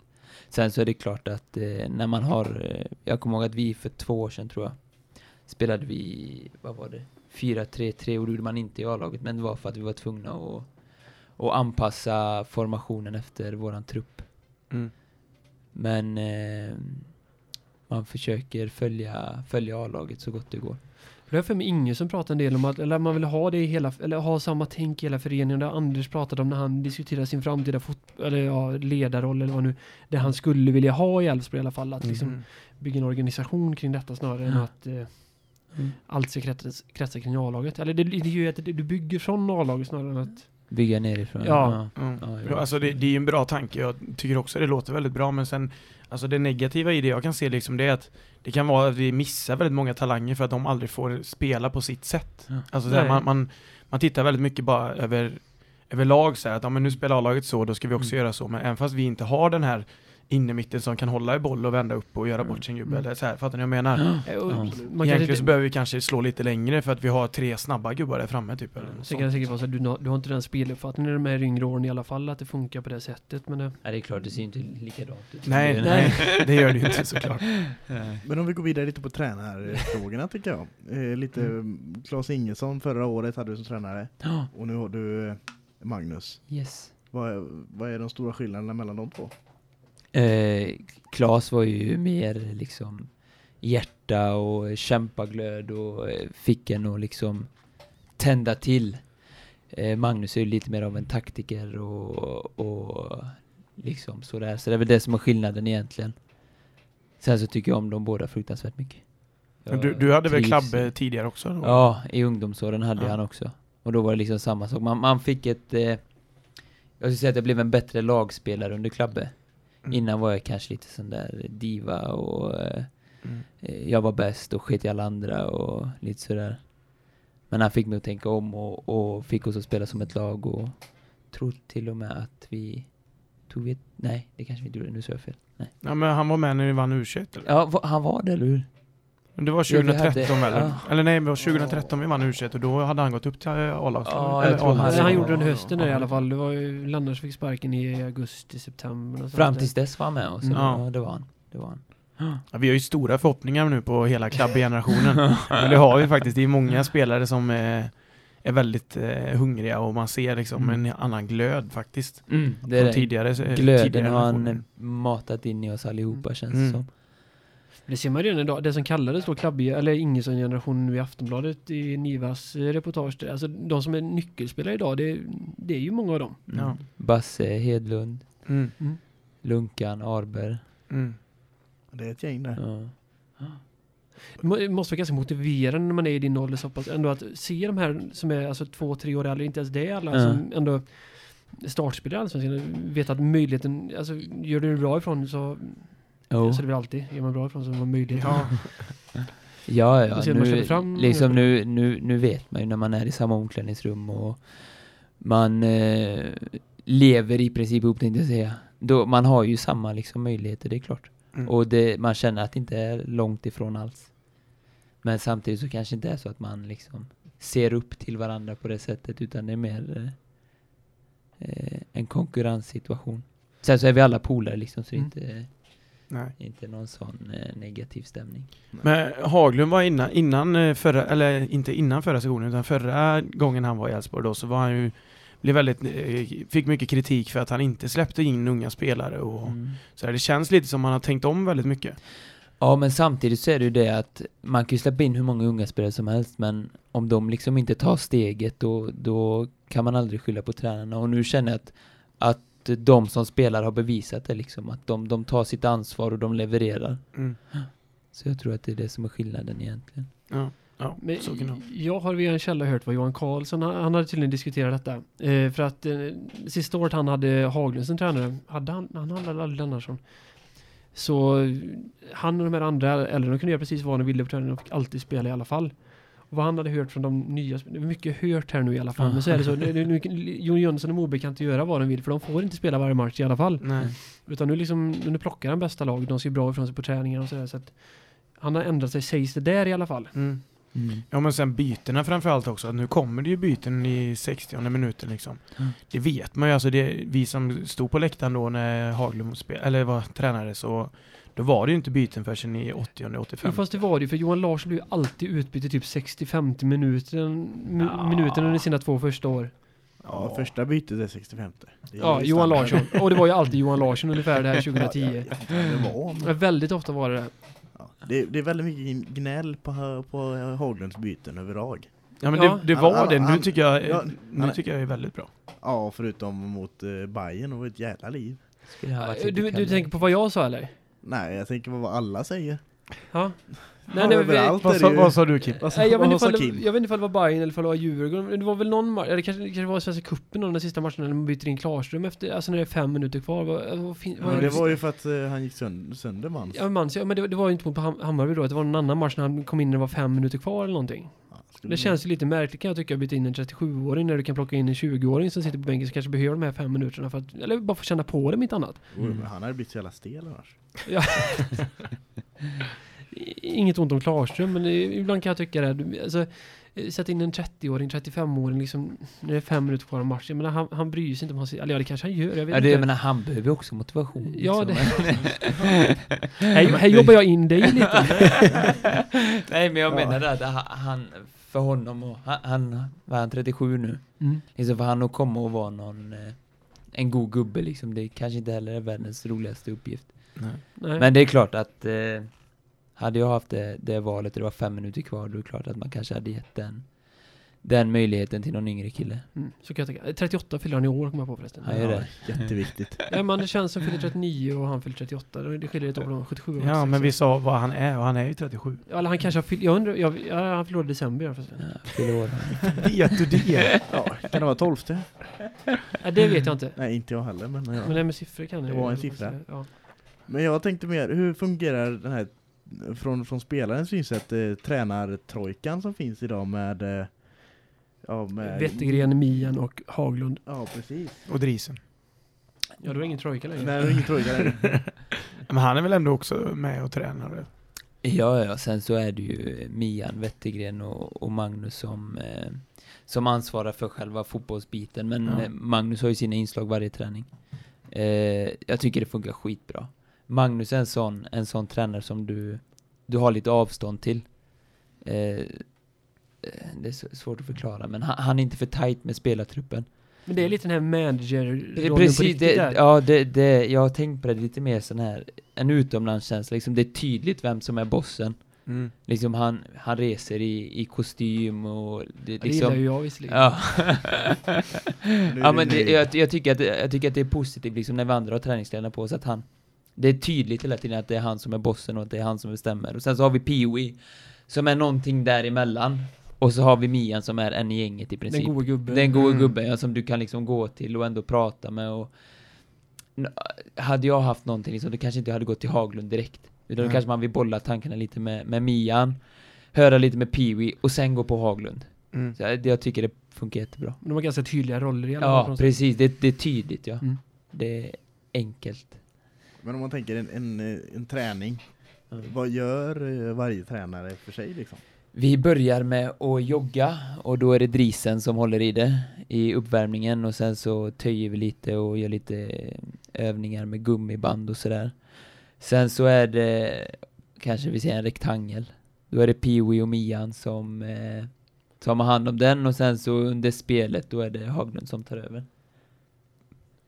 Sen så är det klart att eh, när man har, eh, jag kommer ihåg att vi för två år sedan tror jag, spelade vi, vad var det, 4-3-3 och det gjorde man inte i A-laget, men det var för att vi var tvungna att, att anpassa formationen efter våran trupp. Mm. Men eh, man försöker följa, följa A-laget så gott det går. Det är för mig ingen som pratar en del om att, eller man vill ha det i hela, eller ha samma tänk i hela föreningen. Det Anders pratade om när han diskuterade sin framtida fot, eller ja, ledarroll eller vad nu, det han skulle vilja ha i Elfsborg i alla fall. Att liksom Mm. bygga en organisation kring detta snarare än Ja. att eh, allt ska kretsa, kretsa kring A-laget. Eller det, det gör ju att du bygger från A-laget snarare än att Bygga nerifrån. Ja. Ja. Ja, Ja, alltså det, det är ju en bra tanke, jag tycker också det låter väldigt bra men sen Alltså det negativa i det jag kan se liksom det är att Det kan vara att vi missar väldigt många talanger för att de aldrig får spela på sitt sätt Ja. Alltså så här, man, man, man tittar väldigt mycket bara över Överlag så här att ja, men nu spelar A-laget så, då ska vi också Mm. göra så men även fast vi inte har den här Innermitten som kan hålla i boll och vända upp och göra Mm. bort sin gubbe Mm. eller så här, fattar ni vad jag menar? Ja. Eh, Ja. Kan Egentligen så behöver vi kanske slå lite längre för att vi har tre snabba gubbar där framme typ eller kan det sånt. säkert vara så att du, har- du har inte den speluppfattningen i de här yngre åren i alla fall, att det funkar på det sättet. Men eh, Ja, det är klart, det ser inte likadant ut. Nej, Det nej, det gör det ju inte såklart Men om vi går vidare lite på tränarfrågorna tycker jag. Eh, lite Claes Ingesson förra året hade du som tränare Ja, och nu har du eh, Magnus. yes. Vad är, vad är de stora skillnaderna mellan de två? Eh, Klas var ju mer liksom hjärta och kämpaglöd och eh, fick en att liksom tända till. Eh, Magnus är ju lite mer av en taktiker och, och liksom sådär. Så det är väl det som är skillnaden egentligen. Sen så tycker jag om dem båda fruktansvärt mycket. Du, du hade väl trivs- Klabbe tidigare också? Då? Ja, i ungdomsåren hade Ja. han också. Och då var det liksom samma sak. Man, man fick ett... Eh, jag skulle säga att jag blev en bättre lagspelare under Klabbe. Mm. Innan var jag kanske lite sån där diva och Mm. eh, jag var bäst och sket i alla andra och lite sådär. Men han fick mig att tänka om och, och fick oss att spela som ett lag och tror till och med att vi tog ett... Nej, det kanske vi inte gjorde. Nu sa jag fel. Nej. Ja men han var med när vi vann U21 eller? Ja, va, han var det, eller hur? Det var Ja, vi 2013 hade- eller? ja. Eller nej, det var 2013 vi vann U21 och då hade han gått upp till eh, A-lagslaget. Ja, Eller han- han, han ja, gjorde den hösten där i ja. alla fall. Det var ju Landers fick sparken i augusti, september. och Fram tills dess var han med oss. Mm. Ja. Ja. det var han. Det var han. Ja, vi har ju stora förhoppningar nu på hela Klabbe-generationen. Men det har vi faktiskt. Det är många spelare som är, är väldigt eh, hungriga och man ser liksom Mm. en annan glöd faktiskt. Mm, det är Från det. tidigare, eh, Glöden tidigare har han eh, matat in i oss allihopa känns det Mm. som. Det ser man redan idag. Det som kallades då Klabbe, eller Ingesson-generationen nu i Aftonbladet i Nivas eh, reportage. Där. Alltså de som är nyckelspelare idag, det, det är ju många av dem. Mm. Ja. Basse, Hedlund, Mm. Lunkan, Arber. Mm. Det är ett gäng där. Ja. Det må- det måste vara ganska motiverande när man är i din ålder så pass ändå att se de här som är alltså två, tre år äldre, inte ens det alla som ändå startspelar i Allsvenskan, vet att möjligheten, alltså gör du bra ifrån så, Jo. så är det väl alltid, gör man bra ifrån så har man möjlighet. Ja. Ja, ja. Nu, fram- liksom nu, nu, nu vet man ju när man är i samma omklädningsrum och man eh, lever i princip ihop tänkte jag säga. Då, man har ju samma liksom möjligheter, det är klart. Mm. Och det, man känner att det inte är långt ifrån alls. Men samtidigt så kanske inte är så att man liksom ser upp till varandra på det sättet utan det är mer eh, eh, en konkurrenssituation. Sen så är vi alla polare liksom så det är Mm. inte, Nej. inte någon sån eh, negativ stämning. Men Haglund var innan, innan eh, förra, eller inte innan förra säsongen utan förra gången han var i Elfsborg då så var han ju blev väldigt, eh, fick mycket kritik för att han inte släppte in unga spelare och Mm. så där. Det känns lite som han har tänkt om väldigt mycket. Ja, men samtidigt så är det ju det att man kan ju släppa in hur många unga spelare som helst, men om de liksom inte tar steget, då, då kan man aldrig skylla på tränarna. Och nu känner jag att, att de som spelar har bevisat det liksom, att de, de tar sitt ansvar och de levererar. Mm. Så jag tror att det är det som är skillnaden egentligen. Ja, ja Men så kan det jag har via en källa hört vad Johan Karlsson, han, han hade tydligen diskuterat detta. Eh, för att eh, sista året han hade Haglund som tränare, hade han, han hade aldrig Lennartsson. Så eh, han och de här andra äldre, de kunde göra precis vad de ville på träningen, de fick alltid spela i alla fall. Vad han hade hört från de nya, det är mycket hört här nu i alla fall, men så är det så, nu, nu, Jon Jönsson och Moberg kan inte göra vad de vill, för de får inte spela varje match i alla fall. Nej. Utan nu liksom, nu plockar han bästa laget, de ser bra ifrån sig på träningar och sådär, så att han har ändrat sig, sägs det där i alla fall. Mm. Mm. Ja men sen bytena framförallt också. Nu kommer det ju byten i 60 minuten liksom. Mm. Det vet man ju. Alltså det, vi som stod på läktaren då när Haglund spel, eller var tränare så då var det ju inte byten förrän i 80 Jo, 85. fast det var det ju, för Johan Larsson blev ju alltid utbytt i typ 60-50 minuter, mi- Ja. minuter under sina två första år. Ja, första bytet är 65. Det är Ja, Johan. Larsson. Och det var ju alltid Johan Larsson ungefär det här 2010. Det var Men väldigt ofta var det det. Ja, det, det är väldigt mycket gnäll på, på Haglunds byten överlag. Ja men Ja. det, det var Han- det. Nu han- tycker jag, ja, nu han- tycker jag det är väldigt bra. Ja, förutom mot uh, Bayern och ett jävla liv. Du, du tänker på vad jag sa eller? Nej, jag tänker på vad alla säger. Ja. Nej, nej, men- Vad sa, det vad sa du Kim? Vad sa, Nej, jag, vet vad sa Kim? det- jag vet inte ifall det var Bayern eller ifall det var Djurgården. men Det var väl någon match, eller kanske, kanske var Svenska cupen någon av de sista matcherna när man byter in Klarström efter, alltså när det är fem minuter kvar. Vad, vad, fin, är det det var ju för att eh, han gick sönder, sönder man. Ja, man, ja, men det, det var ju inte mot Ham- Hammarby då, det var någon annan match när han kom in när det var fem minuter kvar eller någonting. Ja, Det känns ju lite märkligt kan jag tycka att byta in en 37-åring när du kan plocka in en 20-åring som sitter på bänken som kanske behöver de här fem minuterna för att, eller bara få känna på det mitt annat. Oj, men Han hade blivit så jävla stel annars. I- Inget ont om Klarström, men ibland kan jag tycka det. Alltså, sätt in en 30-åring, 35-åring liksom, när det är fem minuter kvar av matchen. Men han, han bryr sig inte om han Eller ja, det kanske han gör, jag vet Ja, det, inte. men han behöver ju också motivation. Ja, liksom. här, här jobbar jag in dig lite. Nej, men jag Ja. menar det att ha- han, för honom och, han, han var han 37 nu? Mm. Liksom för han att komma och vara någon, eh, en god gubbe liksom, det kanske inte heller är världens roligaste uppgift. Nej. Nej. Men det är klart att, eh, hade jag haft det, det valet och det var fem minuter kvar, då är det klart att man kanske hade gett den, den möjligheten till någon yngre kille. Mm, så kan jag tänka. Eh, 38 fyller han i år, kommer jag på förresten. Han gör det. Jätteviktigt. Ja, men det känns som fyller 39 och han fyller 38. Det skiljer ett år från 77 och Ja, 86. men vi sa vad han är och han är ju 37. Ja, Eller han kanske har fyllt, jag undrar, jag, ja, han förlorade i december ja. Ja, fyller år. Vet du det? Ja, kan det vara tolfte? Ja, det vet jag inte. Nej, inte jag heller, men ja. Men det med siffror kan Det jag var en siffra. Ja. Men jag tänkte mer, hur fungerar den här från, från spelarens synsätt, eh, tränartrojkan som finns idag med eh, Ja, med... Wettergren, Mian och Haglund. Ja, precis. Och Drisen. Ja, då är ingen trojka längre. Nej, det är ingen trojka längre. Men han är väl ändå också med och tränar? Ja, ja, sen så är det ju Mian Wettergren och, och Magnus som, eh, som ansvarar för själva fotbollsbiten. Men Ja. eh, Magnus har ju sina inslag varje träning. Eh, jag tycker det funkar skitbra. Magnus är en sån, en sån tränare som du, du har lite avstånd till. Eh, det är svårt att förklara, men han, han är inte för tight med spelartruppen. Men det är lite den här på Precis, riktigt det, där. ja, det, det, jag har tänkt på det lite mer sån här, en utomlandskänsla, liksom det är tydligt vem som är bossen. Mm. Liksom han, han reser i, i kostym och det, Ja, det gillar liksom... ju jag visserligen. Ja. Ja men det jag, jag, tycker att, det- jag tycker att det är positivt liksom när vi andra har träningskläderna på så att han Det är tydligt hela tiden att det är han som är bossen och att det är han som bestämmer och sen så har vi Pee-Wee Som är någonting däremellan Och så har vi Mian som är en i gänget i princip Den gode gubben. Den gode Mm. gubben ja, som du kan liksom gå till och ändå prata med och Hade jag haft någonting liksom, då kanske inte jag hade gått till Haglund direkt Utan då Nej. kanske man vill bolla tankarna lite med, med Mian Höra lite med Pee-Wee och sen gå på Haglund Mm. så jag, jag tycker det funkar jättebra De har ganska tydliga roller i alla fall. Ja, precis. Det, det är tydligt, ja. Mm. Det är enkelt. Men om man tänker en, en, eh, en träning, Mm. vad gör eh, varje tränare för sig liksom? Vi börjar med att jogga och då är det Drisen som håller i det i uppvärmningen och sen så töjer vi lite och gör lite övningar med gummiband och sådär. Sen så är det kanske vi säger en rektangel. Då är det Pee-Wee och Mian som eh, har hand om den och sen så under spelet då är det Haglund som tar över.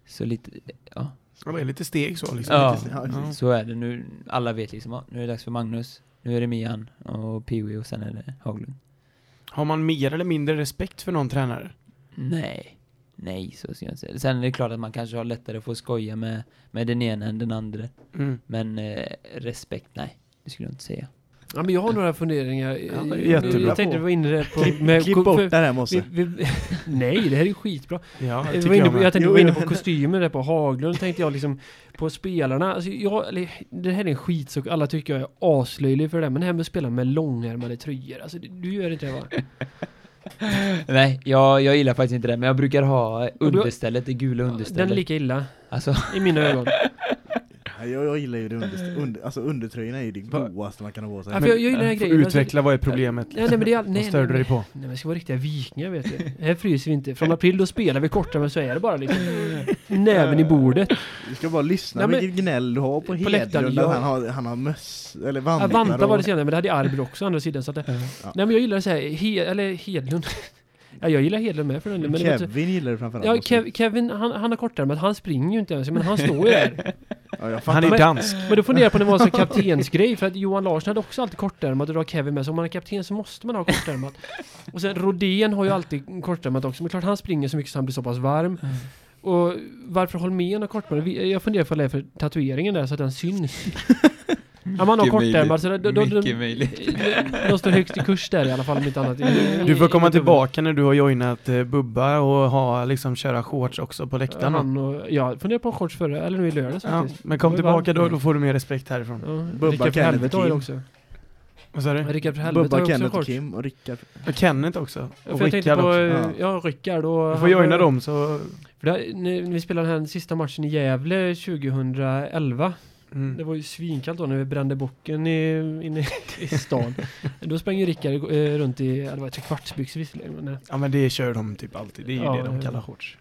Så lite, ja. Ja, det är lite steg så liksom. Ja, Lite- Ja. så är det nu. Alla vet liksom, ja, nu är det dags för Magnus, nu är det Mian och Pee-Wee och sen är det Haglund. Har man mer eller mindre respekt för någon tränare? Nej, nej så ska jag säga. Sen är det klart att man kanske har lättare att få skoja med, med den ena än den andra. Mm. Men eh, respekt, nej, det skulle jag inte säga. Ja, men jag har några funderingar. Ja, Jag- jättebra. Jag tänkte du var inne på... Klipp, med- klipp bort det här Mosse. vi, vi, Nej, det här är ju skitbra. Ja, Jag, var tycker inne jag på, jag med. tänkte Jo, gå in jo, på kostymen där på Haglund, tänkte jag liksom på spelarna. Alltså jag, det här är en skitsak, alla tycker jag är aslöjlig för det, men det här med att spela med långärmade tröjor, alltså du, gör inte det va? nej, jag, jag gillar faktiskt inte det, men jag brukar ha understället, det gula Den understället. är lika illa, Alltså, i mina ögon. Ja, Jag, jag gillar ju det under, under, alltså undertröjorna är ju det godaste man kan ha på sig. Ja, för jag, jag gillar grejen. utveckla, vad är problemet? Nej, nej men det är all, nej, Vad störde nej, dig på? nej, men det ska vara riktiga vikingar vet du. Här fryser vi inte. Från april då spelar vi kortare men så är det bara liksom näven i bordet. Du ska bara lyssna Ja, men- vilket gnäll du har på, På Hedlund, ja. han har, han har möss, eller Ja, vantar. Vanta var det senare men det hade Arber också andra sidan så att det, Ja. Nej men jag gillar det så här, he, eller Hedlund. Ja jag gillar Hedlund med för den men Kevin gillar det framförallt. Ja, Kev, Kevin, han, han har kortare men han springer ju inte ens, men han står ju där. ja, jag Han är men- dansk. Men då funderar jag på när det var en kaptensgrej, för att Johan Larsson hade också alltid kortärmat och då har Kevin med, så om man är kapten så måste man ha kortärmat. Och sen Rodén har ju alltid kortärmat också, men klart han springer så mycket så han blir så pass varm. Och varför Holmén har kortärmat? Jag funderar på det är för tatueringen där så att den syns. Ja, man har kortärmar så de, de, Mycket möjligt. de står högst i kurs där i alla fall om inte annat. Du får komma tillbaka när du har joinat eh, Bubba och ha, liksom köra shorts också på läktaren. då. Han och, jag funderar på en shorts förra, eller nu i lördags Ja, men kom tillbaka då, då får du mer respekt härifrån. Ja, Bubba, Rickard för Kenneth helvete har ju också. Vad sa du? Rickard för helvete har Bubba, också en Kenneth och. Kim och Rickard. Och Kenneth också. Ja, Och Rickard på, också. ja, Ja. Rickard och... Du får joina dem så... För det, när när vi spelade den här sista matchen i Gävle 2011 Det Mm. var ju svinkallt då när vi brände bocken i, inne i stan. då sprang ju Rickard eh, runt i, det var trekvartsbyxor visserligen, men eh, Ja men det kör de typ alltid. Det är ju Ja, det de kallar shorts.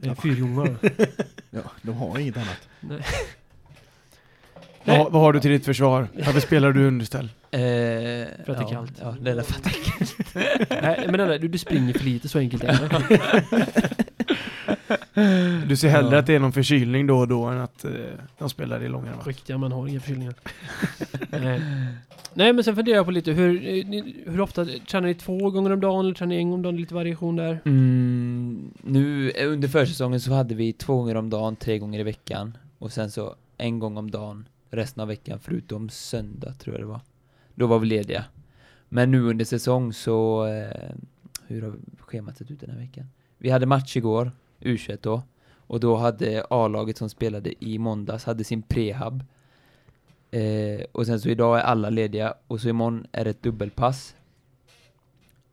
det är fyrjongar. Ja, de har inget annat. Nej. Vad, vad har du till ditt försvar? Varför spelar du underställ? Eh, För att det är ja, kallt. Ja, det är för att det är kallt. Nej, men där, du, du springer för lite, så enkelt är det. Du ser hellre Ja. att det är någon förkylning då och då än att eh, de spelar i långa matcher. Riktiga man har inga förkylningar. Nej. Nej men sen funderar jag på lite hur, eh, hur ofta, tränar ni två gånger om dagen eller tränar ni en gång om dagen? Lite variation där. Mm, nu eh, under försäsongen så hade vi två gånger om dagen, tre gånger i veckan. Och sen så en gång om dagen resten av veckan förutom söndag tror jag det var. Då var vi lediga. Men nu under säsong så, eh, hur har schemat sett ut den här veckan? Vi hade match igår, U21 då. Och då hade A-laget som spelade i måndags, hade sin prehab. Eh, och sen så idag är alla lediga och så imorgon är det ett dubbelpass.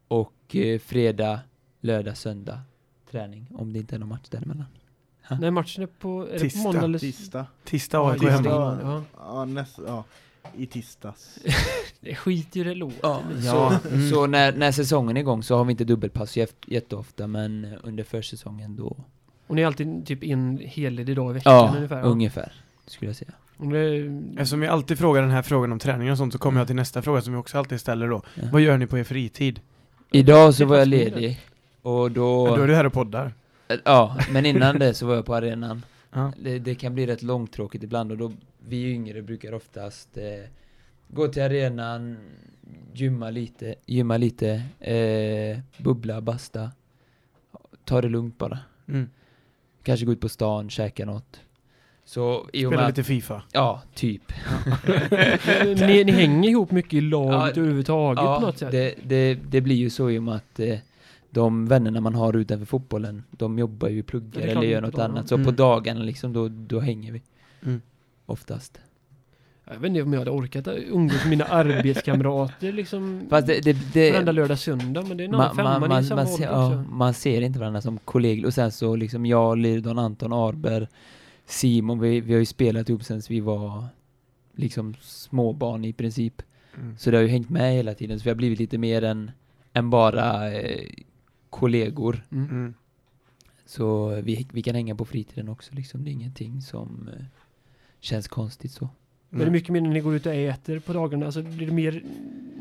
Och eh, fredag, lördag, söndag träning om det inte är någon match däremellan. Nej matchen är på, är det på Tisdag. måndag eller? Tisdag. Tisdag AIK tisdag. hemma. Ja, ja. Ja, näst, ja, i tisdags. Det skiter ju det låter. Ja, men- Ja. så, Mm. så när, när säsongen är igång så har vi inte dubbelpass jätt- jätteofta men under försäsongen då Och ni är alltid typ en helledig dag i veckan Ja, ungefär? ja. ungefär skulle jag säga. Det, Eftersom vi alltid frågar den här frågan om träning och sånt så kommer jag till nästa fråga som vi också alltid ställer då. Ja. Vad gör ni på er fritid? Idag så var jag ledig och då, Ja, då är du här och poddar. ja, men innan det så var jag på arenan. Ja. Det, det kan bli rätt långtråkigt ibland och då, vi yngre brukar oftast eh, gå till arenan, gymma lite, gymma lite, eh, bubbla, basta, ta det lugnt bara. Mm. Kanske gå ut på stan, käka något. Så i och Spela med lite Fifa. Ja, typ. Men ni, ni hänger ihop mycket i laget Ja, överhuvudtaget på något sätt? det, det, det blir ju så i och med att eh, de vännerna man har utanför fotbollen, de jobbar ju, Ja, pluggar eller gör något annat. Så Mm. på dagarna liksom, då, då hänger vi. Mm. Oftast. Jag vet inte om jag hade orkat umgås med mina arbetskamrater liksom Fast det, det, det, varenda lördag, söndag. Men det är en annan man, femma, man, man, samma man, ser, ålder ja, man ser inte varandra som kollegor. Och sen så liksom jag, Lirdon, Anton, Arber, Simon, vi, vi har ju spelat ihop sen vi var liksom småbarn i princip. Mm. Så det har ju hängt med hela tiden, så vi har blivit lite mer än, än bara eh, kollegor. Mm. Mm. Så vi, vi kan hänga på fritiden också liksom. Det är ingenting som eh, känns konstigt så. Men det är mycket mer när ni går ut och äter på dagarna. Alltså blir det mer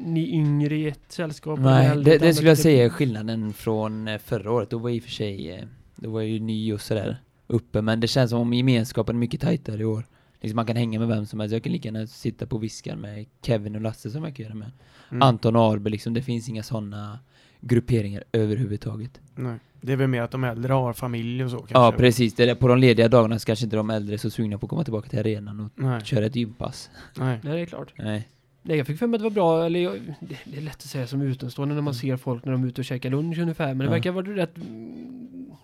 ni yngre i ett sällskap? eller Nej, det, det skulle jag typ? säga är skillnaden från eh, förra året. Då var jag i och för sig, eh, då var jag ju ny och sådär uppe. Men det känns som om gemenskapen är mycket tajtare i år. Liksom man kan hänga med vem som helst. Jag kan lika gärna sitta på viskan med Kevin och Lasse som jag kan göra med Mm. Anton och Arber liksom. Det finns inga sådana grupperingar överhuvudtaget. Nej. Det är väl mer att de äldre har familj och så kanske. Ja, precis. Det är på de lediga dagarna så kanske inte de äldre är så sugna på att komma tillbaka till arenan och Nej. köra ett gympass. Nej. Nej, det är klart. Nej. Nej, jag fick för mig att det var bra, eller jag, det, det är lätt att säga som utomstående när man Mm. ser folk när de är ute och käkar lunch ungefär. Men det Ja. verkar vara rätt...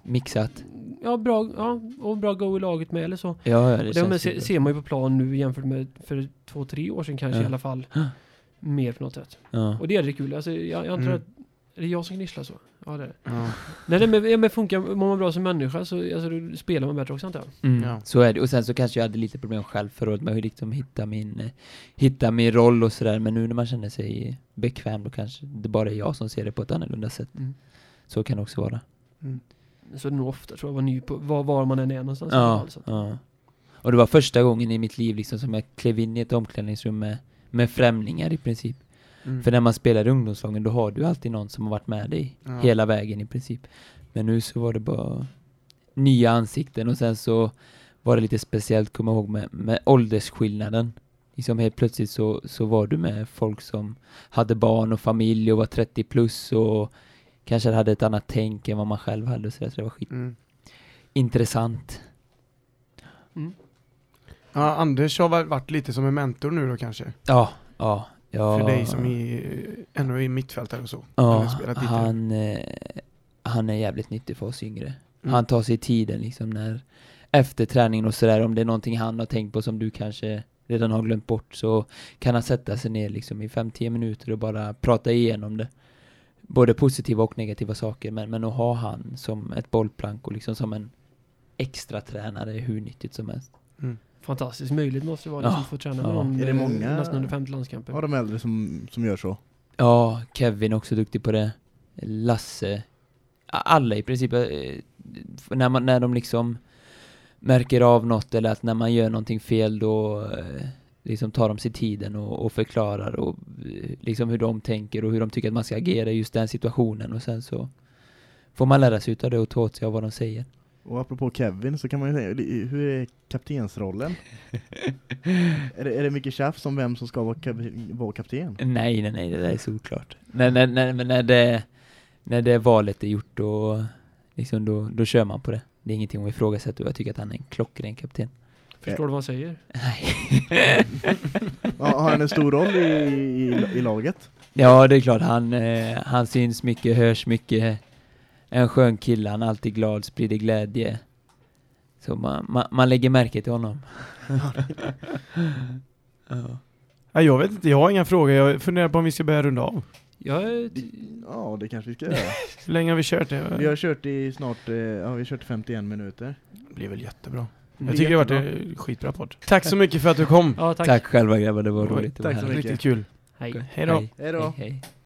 Mixat. Ja, bra, ja, och bra go i laget med eller så. Ja, ja, det det känns men, se, ser man ju på plan nu jämfört med för två, tre år sedan kanske Ja. i alla fall. Mer på något sätt. Ja. Och det är det kul. Alltså, jag, jag antar Mm. att... Är det jag som gnisslar så? Ja, det är det. Ja. Nej, nej men, ja, men funkar, mår man bra som människa så alltså, då spelar man bättre också antar jag. Mm, Ja. Så är det. Och sen så kanske jag hade lite problem själv förra året med att liksom hitta min, eh, hitta min roll och sådär. Men nu när man känner sig bekväm då kanske det bara är jag som ser det på ett annorlunda sätt. Mm. Så kan det också vara. Så det är nog ofta tror jag var ny på var, var man än är någonstans. Ja, fall, så. att- ja. Och det var första gången i mitt liv liksom som jag klev in i ett omklädningsrum med, med främlingar i princip. Mm. För när man spelar i ungdomslagen då har du alltid någon som har varit med dig Ja. hela vägen i princip. Men nu så var det bara nya ansikten och sen så var det lite speciellt, komma ihåg, med, med åldersskillnaden. Liksom helt plötsligt så, så var du med folk som hade barn och familj och var 30 plus och kanske hade ett annat tänk än vad man själv hade och så, där, så det var skit Mm. intressant. Mm. Ja, Anders har varit lite som en mentor nu då kanske? Ja, ja. Ja För dig som är, ändå är mittfältare och så. Ja, han, eh, han är jävligt nyttig för oss yngre. Mm. Han tar sig tiden liksom när efter träningen och sådär, om det är någonting han har tänkt på som du kanske redan har glömt bort så kan han sätta sig ner liksom i 5-10 minuter och bara prata igenom det. Både positiva och negativa saker, men, men att ha han som ett bollplank och liksom som en extra tränare är hur nyttigt som helst. Fantastiskt möjligt måste det vara Ja. liksom, att få träna med Ja. någon Är det eh, många- nästan under 50 landskamper. Har de äldre som, som gör så? Ja, Kevin är också duktig på det. Lasse. Alla i princip. eh, När, man, när de liksom märker av något eller att när man gör någonting fel då eh, liksom tar de sig tiden och, och förklarar och eh, liksom hur de tänker och hur de tycker att man ska agera i just den situationen och sen så får man lära sig utav det och ta åt sig av vad de säger. Och apropå Kevin så kan man ju säga, hur är kaptensrollen? är, det, är det mycket tjafs om vem som ska vara, kap vara kapten? Nej, nej, nej, det där är såklart. När, när, när, men när, det, när det valet är gjort då, liksom då, då kör man på det. Det är ingenting att ifrågasätta och jag tycker att han är en klockren kapten. Förstår du vad han säger? Nej. Ja, har han en stor roll i, i, i laget? ja, det är klart. Han, eh, han syns mycket, hörs mycket. En skön kille, han är alltid glad, sprider glädje. Så man, man, man lägger märke till honom. ja. Ja, jag vet inte, jag har inga frågor. Jag funderar på om vi ska börja runda av. Jag är Ja, det kanske vi ska göra. Hur länge har vi kört det? Vi har kört i snart, eh, ja vi har kört 51 minuter. Det blir väl jättebra. Jag tycker det har varit en skitbra podd. Tack så mycket för att du kom. Ja, tack. Tack själva grabbar, det var roligt att vara tack så här. mycket. Riktigt kul. Hej. Hej då. Hej då. Hej, hej.